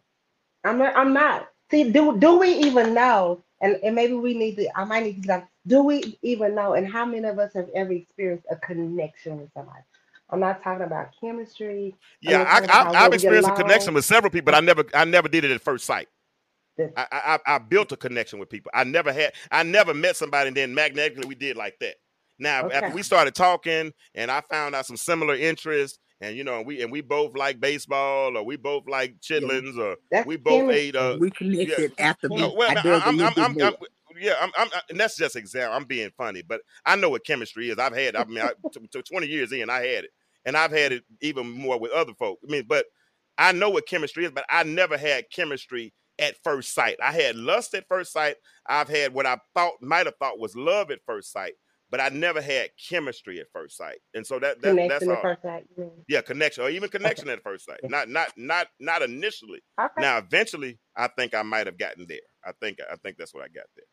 I'm not. I'm not. See, do do we even know? And, and maybe we need to. I might need to. Like, do we even know? And how many of us have ever experienced a connection with somebody? I'm not talking about chemistry. Yeah, I, talking about I, how I've well we get experienced a connection with several people, but I never I never did it at first sight. I I I built a connection with people. I never had I never met somebody and then magnetically we did like that. Now after we started talking and I found out some similar interests and you know we and we both like baseball or we both like chitlins or That's we both chemistry. ate uh we connected after no, we well, I no, dug a I'm, I'm, I'm. I'm- yeah, I'm, I'm, and that's just example. I'm being funny, but I know what chemistry is. I've had, I mean, I, to, to 20 years in, I had it, and I've had it even more with other folk. I mean, but I know what chemistry is, but I never had chemistry at first sight. I had lust at first sight. I've had what I thought might have thought was love at first sight, but I never had chemistry at first sight. And so that, that that's all. first sight. Yeah. Yeah, connection or even connection at first sight. Yeah. Not not not not initially. Okay. Now, eventually, I think I might have gotten there. I think I think that's what I got there.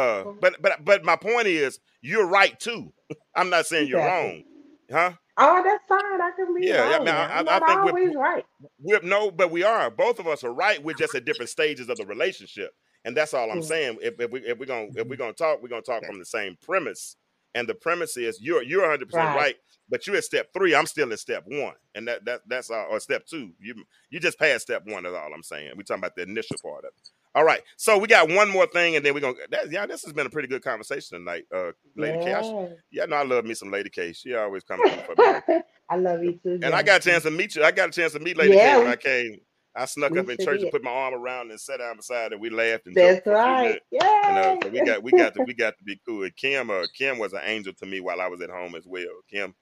Uh, but but but my point is, you're right too. I'm not saying you're wrong, huh? Oh, that's fine. I can be Yeah, yeah, I- now. I'm I- I think we're- right. We're no, but we are. Both of us are right. We're just at different stages of the relationship. And that's all I'm Mm. saying. If, if we if we're gonna if we're gonna talk, we're gonna talk from the same premise. And the premise is you're you're 100 percent Right. right, but you're at step three. I'm still at step one, and that that that's all. Or step two. You you just passed step one. That's all I'm saying. We're talking about the initial part of it. All right. So we got one more thing, and then we're gonna. That, yeah, this has been a pretty good conversation tonight, uh, Lady K. I Yeah. yeah, no, I love me some Lady K. She always comes for me. I love you too. And I got a chance to meet you. I got a chance to meet Lady Yeah, K when I came. I snuck we up in church and put my arm around and sat down beside her. And we laughed and That's right. Yeah. Uh, we got we got to we got to be cool. And Kim uh, Kim was an angel to me while I was at home as well. Kim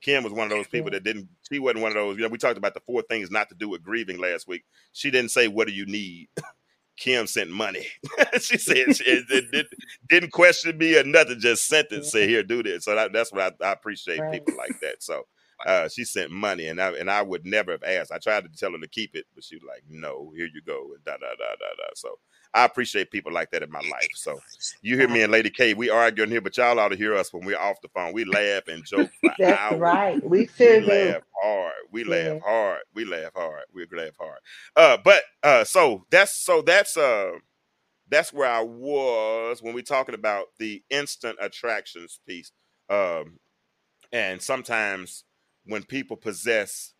Kim was one of those people that didn't. She wasn't one of those. You know, we talked about the four things not to do with grieving last week. She didn't say, "What do you need?" Kim sent money. she said she it, did, didn't question me or nothing. Just sent it. Say, "Here, do this." So that, that's what I, I appreciate Right. people like that. So uh, she sent money, and I and I would never have asked. I tried to tell her to keep it, but she was like, "No, here you go." And da da da da da. So I appreciate people like that in my life. So you hear me and Lady K, we arguing here, but y'all ought to hear us when we're off the phone. We laugh and joke for That's hours. right. We We sure laugh hard. We Yeah. laugh hard. We laugh hard. We laugh hard. Uh, but uh, so that's so that's uh that's where I was when we talking about the instant attractions piece. Um, and sometimes when people possess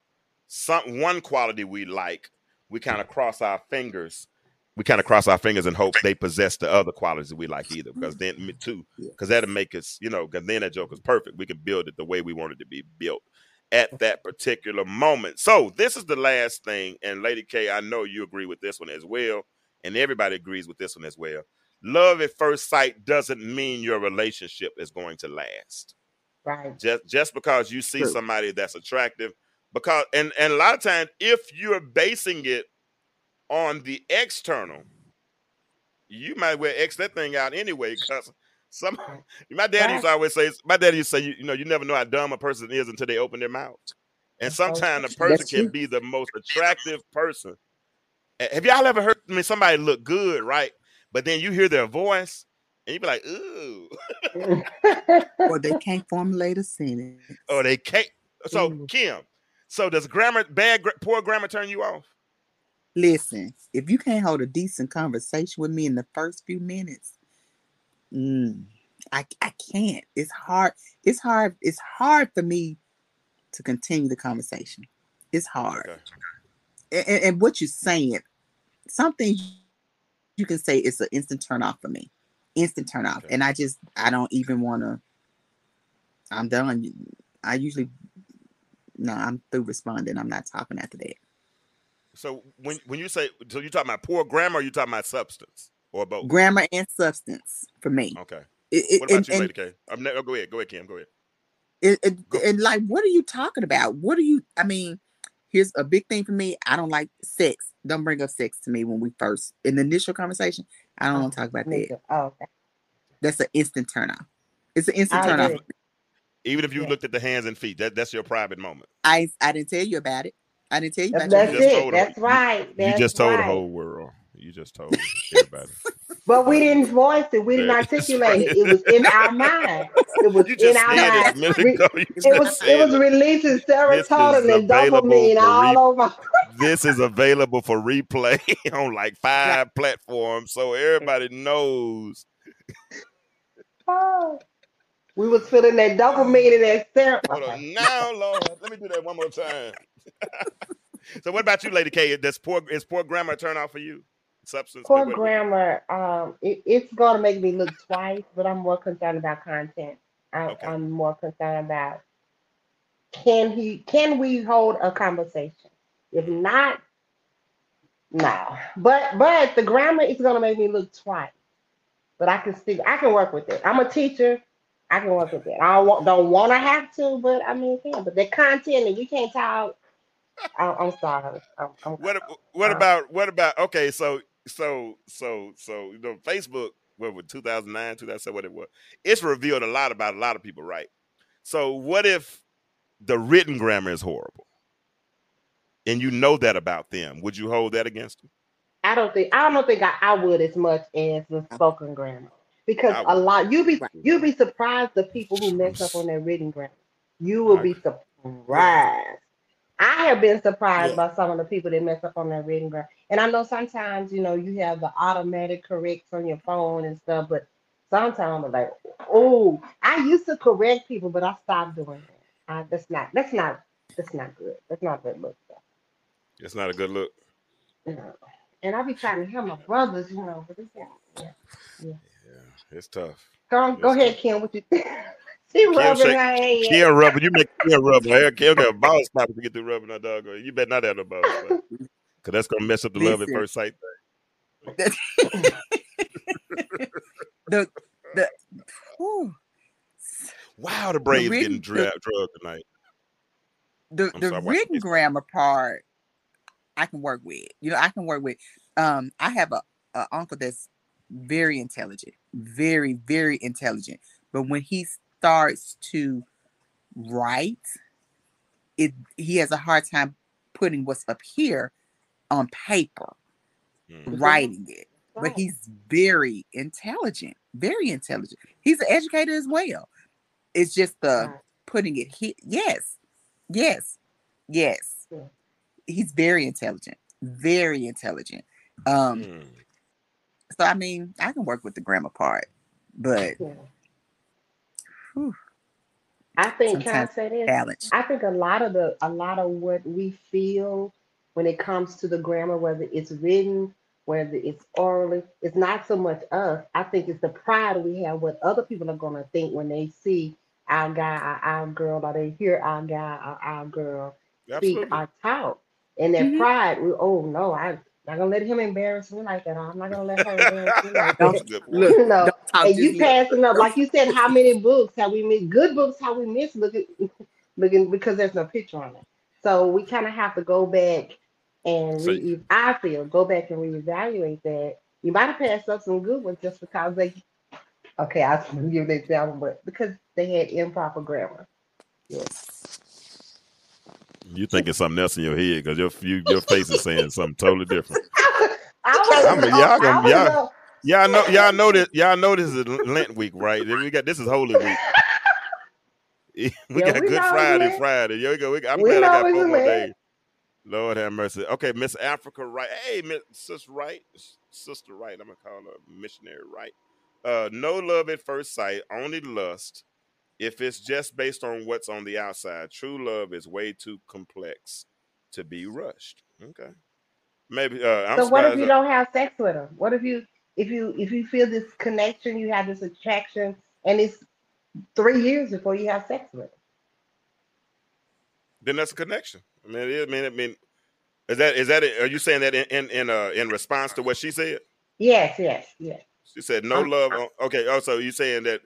some one quality we like, we kind of cross our fingers. We kind of cross our fingers and hope they possess the other qualities that we like either, because then me too, because that'll make us, you know, because then that joke is perfect. We can build it the way we want it to be built at that particular moment. So this is the last thing, and Lady K, I know you agree with this one as well, and everybody agrees with this one as well. Love at first sight doesn't mean your relationship is going to last Right. just just because you see True. somebody that's attractive because and and a lot of times if you're basing it on the external you might well x that thing out anyway because some my dad used to always say my dad used to say you, you know you never know how dumb a person is until they open their mouth. And sometimes a person can be the most attractive person. Have y'all ever heard I mean somebody look good right? But then you hear their voice and you be like ooh or they can't formulate a sentence. Oh, they can't. So Mm. Kim, so does grammar bad poor grammar turn you off? Listen, if you can't hold a decent conversation with me in the first few minutes, mm, I I can't. It's hard. It's hard. It's hard for me to continue the conversation. It's hard. Okay. And, and, what you're saying, something you can say it's an instant turn off for me. Instant turn off. Okay. And I just I don't even want to. I'm done. I usually no, I'm through responding. I'm not talking after that. So when when you say so you talking about poor grammar or you talking about substance or both? Grammar and substance for me. Okay. It, it, What about and, you, and, Lady K? I'm ne- oh, go ahead. Go ahead, Kim. Go ahead. it, it- Go. and like, what are you talking about? What are you? I mean, here's a big thing for me. I don't like sex. Don't bring up sex to me when we first in the initial conversation. I don't oh, want to talk about that. too. Oh, okay. That's an instant turn off. It's an instant I turn off. Even if you Yeah. looked at the hands and feet, that that's your private moment. I I didn't tell you about it. I didn't tell you about You your just it. told her. That's right. That's you just told right. the whole world. You just told everybody. But we didn't voice it. We didn't articulate it. It was in our mind. It was You in just our it mind. ago. You It was it was releasing serotonin and dopamine all re- over. this is available for replay on like five platforms, so everybody knows. Oh. We was feeling that dopamine and that ser- Hold okay. on. Now, Lord, let me do that one more time. so, what about you, Lady K? Does poor is poor grammar turn off for you? Substance. Poor grammar, um, it, it's going to make me look twice, but I'm more concerned about content. I, Okay. I'm more concerned about can he can we hold a conversation? If not, no. But but the grammar is going to make me look twice. But I can still I can work with it. I'm a teacher. I can work with it. I don't want, don't want to have to, but I mean, yeah. But the content and we can't talk. I, I'm sorry. I'm, I'm, What what Uh, about what about okay, so so so so you know Facebook what was 2009, 2007 what it was. It's revealed a lot about a lot of people, right? So what if the written grammar is horrible? And you know that about them. Would you hold that against them? I don't think I don't think I, I would as much as the spoken grammar because I a lot you be Right. you be surprised the people who mess up on their written grammar. You will I be surprised. I have been surprised Yeah. by some of the people that mess up on their written grammar. And I know sometimes, you know, you have the automatic corrects on your phone and stuff, but sometimes I'm like, oh, I used to correct people, but I stopped doing that. I, that's not, that's not, that's not good. That's not a good look. It's not a good look. Know. And I be trying to help my brothers, you know, but it's yeah. Yeah, it's tough. Go on, go ahead, Kim. What you think? she rubbing shake- her head. Kim rubber, you make Kim rubber. Hell, Kim got a ball spot to get through rubbing that dog. You better not have no ball spot. Cause that's gonna mess up the love at first sight. the the whew, Wow, the Braves written- getting dra- drugged tonight. the I'm the sorry, written grammar part I can work with. You know, I can work with. Um, I have a, a uncle that's very intelligent, very very intelligent. But when he starts to write, it he has a hard time putting what's up here on paper, Mm. writing it. But he's very intelligent, very intelligent. He's an educator as well. It's just the Right. putting it here. Yes, yes, yes. Yeah. He's very intelligent, very intelligent. Um, Mm. so I mean, I can work with the grammar part, but Yeah. whew, I think can I say this? challenge. I think a lot of the a lot of what we feel when it comes to the grammar, whether it's written, whether it's orally, it's not so much us. I think it's the pride we have what other people are gonna think when they see our guy, our, our girl, or they hear our guy, or our girl speak Absolutely. or talk. And that Mhm. pride, we oh no, I'm not gonna let him embarrass me like that. I'm not gonna let her embarrass me like Don't- that. Look, You know, don't and you yet. passing up, like you said, how many books have we missed? Good books, how we missed looking, looking because there's no picture on it. So we kind of have to go back and So- re- I feel go back and reevaluate that. You might have passed up some good ones just because they. Okay, I'll give an example, but because they had improper grammar. Yes. You thinking something else in your head because your you, your face is saying something totally different. I was, I mean, y'all I gonna- was, y'all- Y'all know, y'all know this. Y'all know this is Lent week, right? Then We got this is Holy Week. we Yeah, got we Good Friday. Friday. Yo, we go. We, I'm We glad I got four more days. Lord have mercy. Okay, Miss Africa Wright. Hey, Miss Sister Wright. Sister Wright. I'm gonna call her missionary Wright. Uh, no love at first sight, only lust. If it's just based on what's on the outside, true love is way too complex to be rushed. Okay. Maybe uh I'm so what if you don't have sex with her? What if you if you if you feel this connection, you have this attraction, and it's three years before you have sex with them? then that's a connection. I mean, it is, I mean, I mean, is that is that? Are you saying that in in in, uh, in response to what she said? Yes, yes, yes. She said no I'm- love. On, okay. Also, you saying that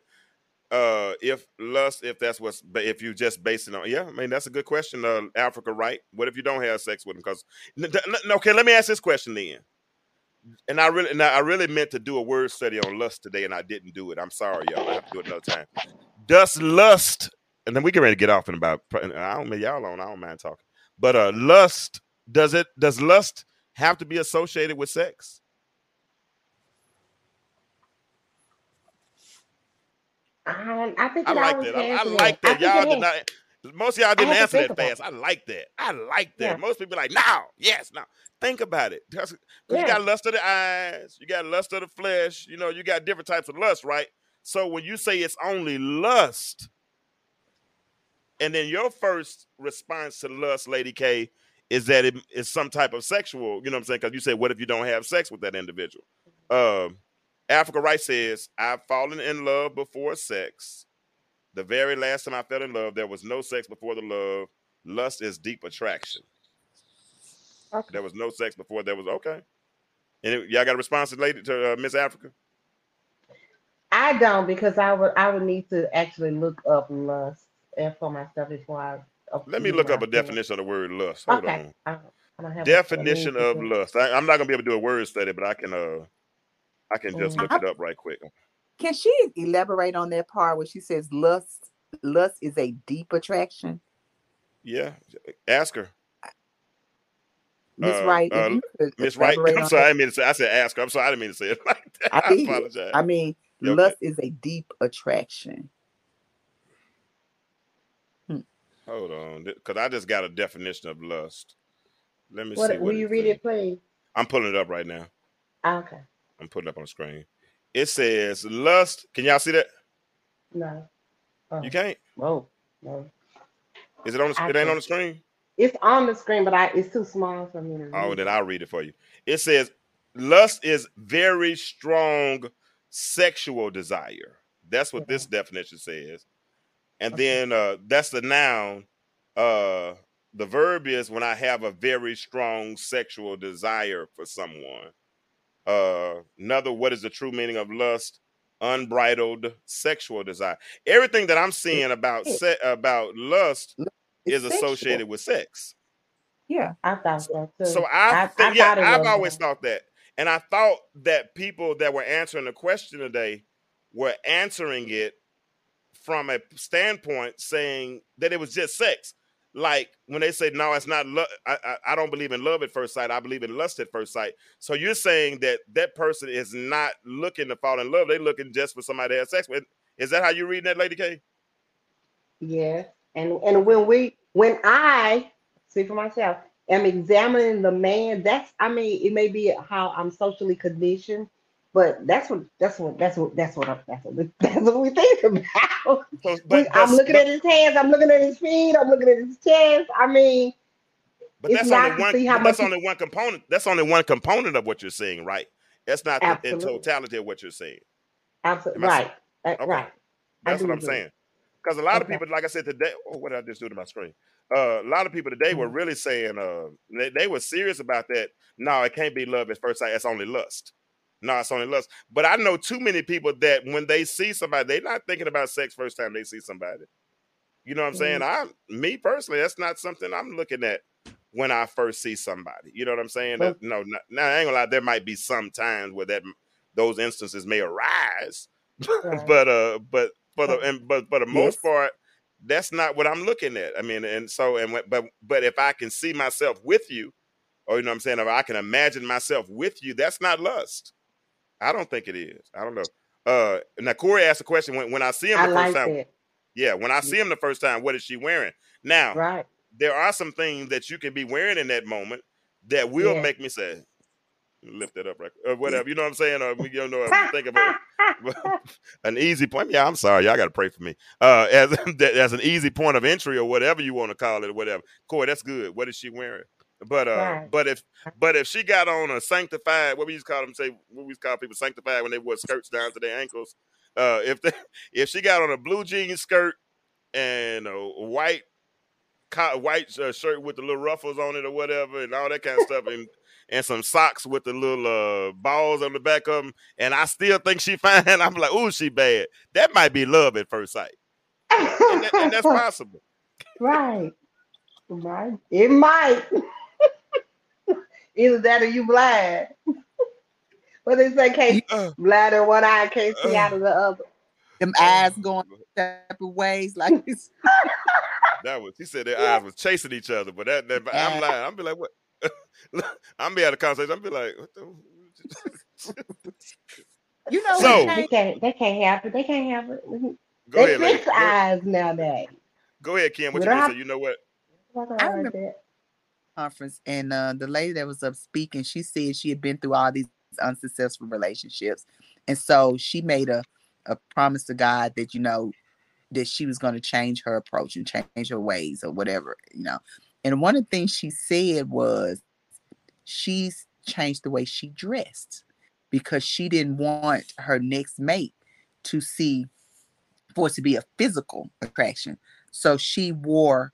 uh if lust, if that's what's, ba- if you just base it on, yeah. I mean, that's a good question. Uh, Africa, right? What if you don't have sex with him? Because okay, let me ask this question then. And I really, now I really meant to do a word study on lust today, and I didn't do it. I'm sorry, y'all. I have to do it another time. Does lust, and then we get ready to get off in about. I don't mean y'all on. I don't mind talking. But uh, lust does it? Does lust have to be associated with sex? Um, I think I like that. I, I like that. I Y'all did not. Most of y'all didn't answer that fast. I like that. I like that. Yeah. Most people like now. Yes, now. Think about it. Because you got lust of the eyes, you got lust of the flesh. You know, you got different types of lust, right? So when you say it's only lust, and then your first response to lust, Lady K, is that it is some type of sexual. You know what I'm saying? Because you said, what if you don't have sex with that individual? Um, Africa Wright says, I've fallen in love before sex. The very last time I fell in love, there was no sex before the love. Lust is deep attraction. Okay. There was no sex before there was okay. And it- y'all got a response to lady to uh, Miss Africa? I don't because I would I would need to actually look up lust and for myself before I. Let me look up a definition of the word lust. Hold Okay. on. I I don't have Definition of lust. I, I'm not gonna be able to do a word study, but I can uh I can just Mhm. look it up right quick. Can she elaborate on that part where she says lust lust is a deep attraction? Yeah. Ask her. Miss Uh, Wright, uh, if Miss Wright. I'm sorry, I that. didn't mean to say I said ask her. I'm sorry, I didn't mean to say it like that. I I, did it. apologize. I mean, okay. lust is a deep attraction. Hold on, because I just got a definition of lust. Let me see. What, What will you read it, please? I'm pulling it up right now. Okay. I'm putting it up on the screen. It says lust. Can y'all see that? No. Oh, You can't. Whoa. No. Is it on? The, I it ain't on the screen. It's on the screen, but I it's too small for me to read. Oh, then I'll read it for you. It says lust is very strong sexual desire. That's what this definition says. And Okay. then uh that's the noun. Uh the verb is when I have a very strong sexual desire for someone. Uh another what is the true meaning of lust? Unbridled sexual desire. Everything that I'm seeing about se- about lust It's is sexual. associated with sex. Yeah. I thought so too. So I, I- think, I yeah, I've always that. thought that, and I thought that people that were answering the question today were answering it from a standpoint saying that it was just sex. Like when they say no, it's not. Lo- I, I I don't believe in love at first sight. I believe in lust at first sight. So you're saying that that person is not looking to fall in love. They're looking just for somebody to have sex with. Is that how you reading that, Lady K? yeah And and when we when I see for myself am examining the man, that's I mean, it may be how I'm socially conditioned, but that's what that's what that's what that's what I- that's what that's what we think about. I'm looking at his hands, I'm looking at his feet, I'm looking at his chest. I mean, But that's only one. but that's only one component. That's only one component of what you're saying, right? That's not the, in totality of what you're saying. absolutely right. Uh, Okay. Right. That's what I'm agree. saying. Because a lot of people, like I said today, oh, what did I just do to my screen? Uh, a lot of people today were Mhm. really saying, uh, they, they were serious about that. No, it can't be love at first sight. It's only lust. No, it's only lust. But I know too many people that when they see somebody, they're not thinking about sex first time they see somebody. You know what I'm saying? I, me personally, that's not something I'm looking at when I first see somebody. You know what I'm saying? Well- That, no, not, now I ain't gonna lie. There might be some times where that those instances may arise, Right. but uh, but for the and but for the most part, that's not what I'm looking at. I mean, and so and but but if I can see myself with you, or you know what I'm saying, if I can imagine myself with you, that's not lust. I don't think it is. I don't know. Uh, now Corey asked a question when when I see him I the like first time. that. Yeah, when I see him the first time, what is she wearing? Now Right. there are some things that you can be wearing in that moment that will Yeah. make me say, lift it up, right, or whatever. You know what I'm saying? Or you don't know, if you think of it an easy point. Yeah, I'm sorry, y'all got to pray for me. Uh, as as an easy point of entry or whatever you want to call it, or whatever. Corey, that's good. What is she wearing? But uh, Right. but if but if she got on a sanctified, what we used to call them, say what we used to call people sanctified when they wore skirts down to their ankles. Uh, if they, if she got on a blue jean skirt and a white white uh, shirt with the little ruffles on it or whatever and all that kind of stuff and and some socks with the little uh, balls on the back of them and I still think she fine I'm like ooh she bad that might be love at first sight and, that, and that's possible right. Right. It might. Either that or you blind. What they say, can't Uh, blind in one eye, can't see Uh. out of the other. Them eyes going separate ways like this. that was he said their eyes was chasing each other but that, that I'm like I'm be like what I'm be at a conversation I'm be like what the You know So- what? They can't. They can't have it. They can't have it. go they ahead lady. fix Go, eyes nowadays. go ahead Kim what you don't gonna say you know what I remember- that? Conference and uh, the lady that was up speaking she said she had been through all these unsuccessful relationships and so she made a, a promise to god that you know that she was going to change her approach and change her ways or whatever you know and one of the things she said was she's changed the way she dressed because she didn't want her next mate to see for it to be a physical attraction so she wore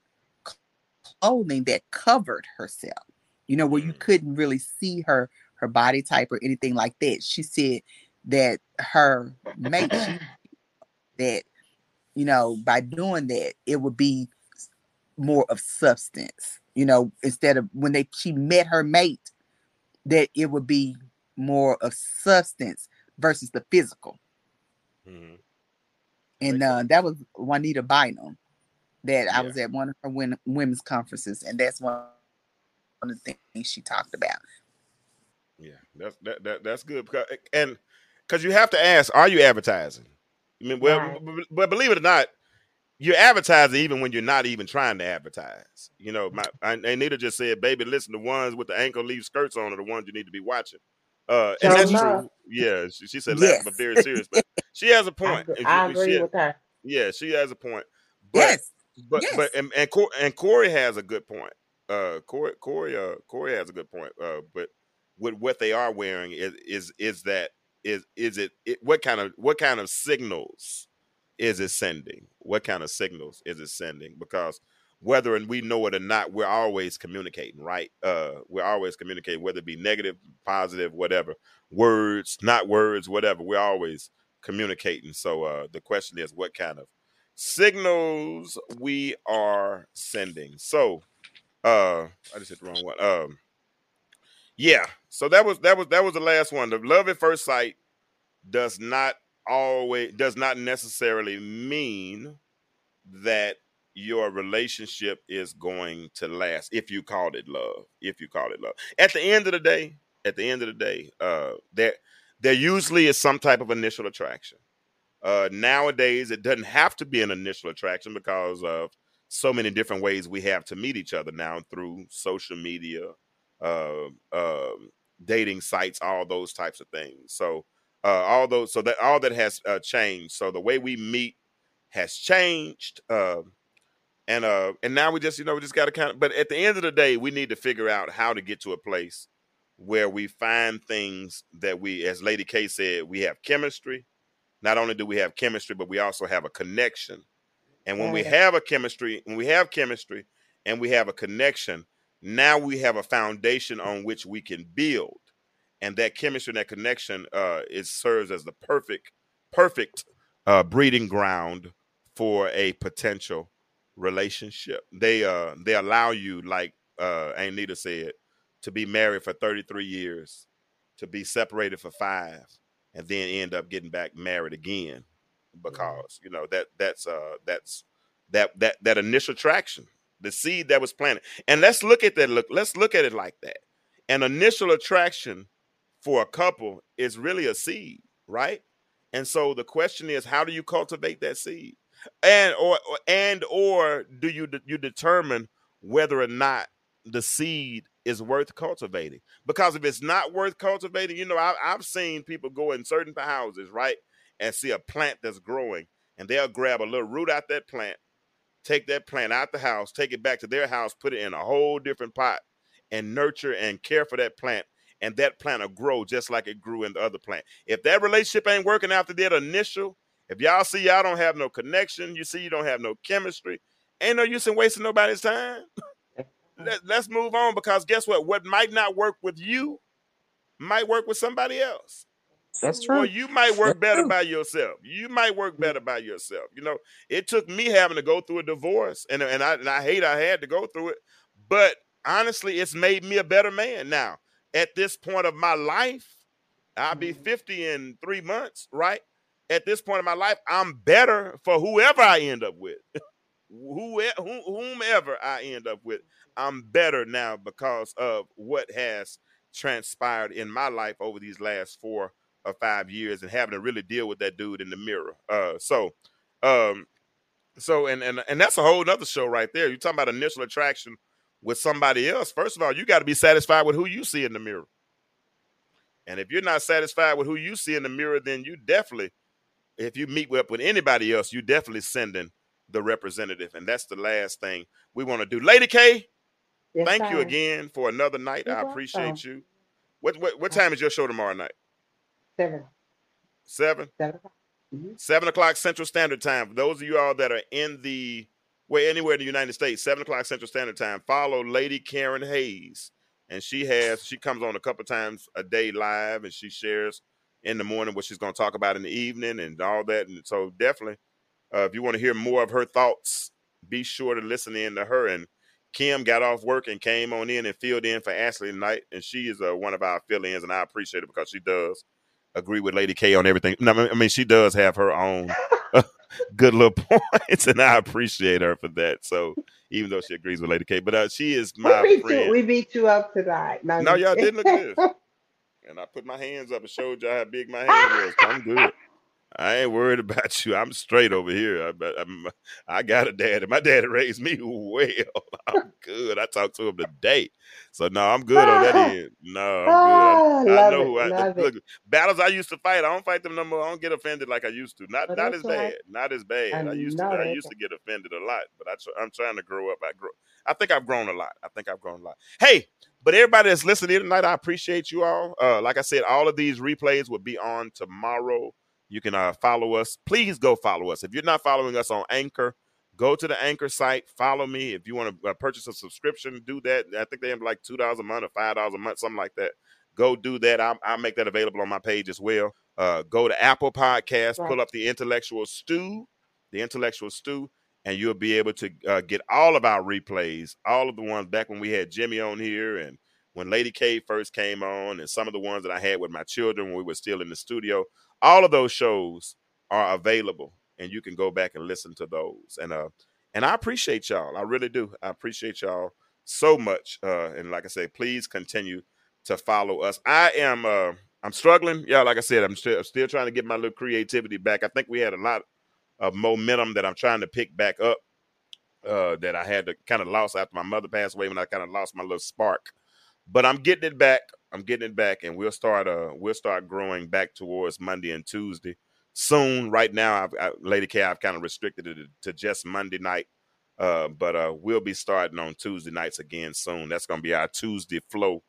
clothing that covered herself you know where you Mm. couldn't really see her her body type or anything like that she said that her mate she, that you know by doing that it would be more of substance you know instead of when they she met her mate that it would be more of substance versus the physical Mm-hmm. and uh, that was Juanita Bynum that I was at one of her win- women's conferences, and that's one one of the things she talked about. Yeah, that's that, that that's good because and because you have to ask, are you advertising? I mean, well, Right. b- b- but believe it or not, you're advertising even when you're not even trying to advertise. You know, my and Anita just said, "Baby, listen, the ones with the ankle leaf skirts on are the ones you need to be watching." Uh, and that's enough. true. Yeah, she, she said, "Laughing but very serious," but she has a point. agree- And I she- agree she- with her. yeah, she has a point. But Yes. But Yes. but and and, Cor- and Corey has a good point. Uh, Corey Corey uh Corey has a good point. Uh, but with what they are wearing is is is that is is it, it what kind of what kind of signals is it sending? What kind of signals is it sending? Because whether and we know it or not, we're always communicating, right? Uh, we're always communicating, whether it be negative, positive, whatever, words, not words, whatever. We're always communicating. So uh, the question is, what kind of signals we are sending? So uh, I just hit the wrong one. Um, yeah. So that was that was that was the last one. The love at first sight does not always does not necessarily mean that your relationship is going to last if you called it love if you call it love at the end of the day at the end of the day uh there there usually is some type of initial attraction uh nowadays it doesn't have to be an initial attraction because of so many different ways we have to meet each other now through social media uh, um dating sites all those types of things. So uh, all those so that all that has uh, changed. So the way we meet has changed um and uh and now we just you know we just got to kind of but at the end of the day we need to figure out how to get to a place where we find things that we as lady k said we have chemistry not only do we have chemistry but we also have a connection. And when we have a chemistry when we have chemistry and we have a connection now we have a foundation on which we can build. And that chemistry and that connection uh it serves as the perfect perfect uh breeding ground for a potential relationship. They uh they allow you like uh anita said to be married for 33 years to be separated for five and then end up getting back married again because you know that that's uh that's that that that initial attraction the seed that was planted. And let's look at that look let's look at it like that. An initial attraction for a couple is really a seed right? And so the question is how do you cultivate that seed? And or or- and or do you you determine whether or not the seed is worth cultivating. Because if it's not worth cultivating you know I, i've seen people go in certain houses right and see a plant that's growing and they'll grab a little root out that plant take that plant out the house take it back to their house put it in a whole different pot and nurture and care for that plant and that plant will grow just like it grew in the other plant. If that relationship ain't working after that initial if y'all see y'all don't have no connection you see you don't have no chemistry ain't no use in wasting nobody's time Let, let's move on because guess what what might not work with you might work with somebody else That's true. or true. you might work That's better true. by yourself. You might work better by yourself. You know, it took me having to go through a divorce, and and I and I hate I had to go through it, but honestly, it's made me a better man. Now, at this point of my life, I'll be Mhm. fifty in three months. Right at this point of my life, I'm better for whoever I end up with. Who, who- whomever I end up with, I'm better now because of what has transpired in my life over these last four or five years and having to really deal with that dude in the mirror. Uh, so, um, so and and and that's a whole nother show right there. You're talking about initial attraction with somebody else. First of all, you got to be satisfied with who you see in the mirror. And if you're not satisfied with who you see in the mirror, then you definitely, if you meet up with anybody else, you definitely sending the representative. And that's the last thing we want to do. Lady K, Yes, thank you again for another night. You're I welcome. appreciate you. What, what what time is your show tomorrow night? Seven. Seven? Seven o'clock. Mhm. Seven o'clock Central Standard Time. For those of you all that are in the well, anywhere in the United States, seven o'clock Central Standard Time. Follow Lady Karen Hayes, and she has she comes on a couple times a day live, and she shares in the morning what she's going to talk about in the evening and all that. And so definitely, uh, if you want to hear more of her thoughts, be sure to listen in to her. And Kim got off work and came on in and filled in for Ashley tonight, and she is uh, one of our fill-ins, and I appreciate it because she does agree with Lady K on everything. No, I mean she does have her own good little points, and I appreciate her for that. So even though she agrees with Lady K, but uh, she is my we beat friend. you. We beat you up tonight. No, No, y'all didn't look good. And I put my hands up and showed y'all how big my hand was. I'm good. I ain't worried about you. I'm straight over here. I, I'm, I got a daddy. My daddy raised me well. I'm good. I talked to him today. So no, I'm good on that end. No, I'm Ah, good. I, I know it, who I love it. look. Battles I used to fight. I don't fight them no more. I don't get offended like I used to. Not But not as bad. Not as bad. I I used to. I used to get offended a lot. But I I'm trying to grow up. I grow. I think I've grown a lot. I think I've grown a lot. Hey, but everybody that's listening tonight, I appreciate you all. Uh, like I said, all of these replays will be on tomorrow. You can uh, follow us. Please go follow us. If you're not following us on Anchor, go to the Anchor site. Follow me. If you want to uh, purchase a subscription, do that. I think they have like two dollars a month or five dollars a month, something like that. Go do that. I'll, I'll make that available on my page as well. Uh, go to Apple Podcasts, Right. pull up the Intellectual Stew, the Intellectual Stew, and you'll be able to uh, get all of our replays, all of the ones back when we had Jimmy on here and when Lady K first came on, and some of the ones that I had with my children when we were still in the studio. All of those shows are available, and you can go back and listen to those. And uh, and I appreciate y'all. I really do. I appreciate y'all so much. Uh, and like I say, please continue to follow us. I am uh, I'm struggling. Yeah, like I said, I'm still still trying to get my little creativity back. I think we had a lot of momentum that I'm trying to pick back up. Uh, that I had to kind of lost after my mother passed away when I kind of lost my little spark. But I'm getting it back. I'm getting it back, and we'll start. Uh, we'll start growing back towards Monday and Tuesday soon. Right now, I've I, Lady K, I've kind of restricted it to, to just Monday night. Uh, but uh, we'll be starting on Tuesday nights again soon. That's going to be our Tuesday flow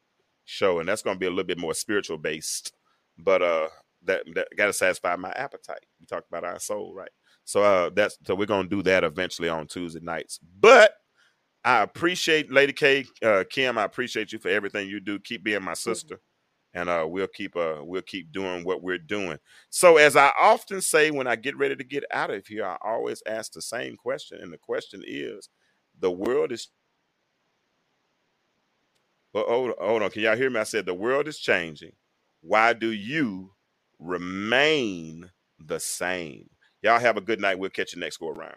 show, and that's going to be a little bit more spiritual based. But uh, that that got to satisfy my appetite. We talked about our soul, right? So uh, that's so we're going to do that eventually on Tuesday nights. But I appreciate Lady K, uh, Kim. I appreciate you for everything you do. Keep being my sister, and uh, we'll keep uh, we'll keep doing what we're doing. So as I often say when I get ready to get out of here, I always ask the same question, and the question is: the world is. Hold, hold on, can y'all hear me? I said the world is changing. Why do you remain the same? Y'all have a good night. We'll catch you next go around.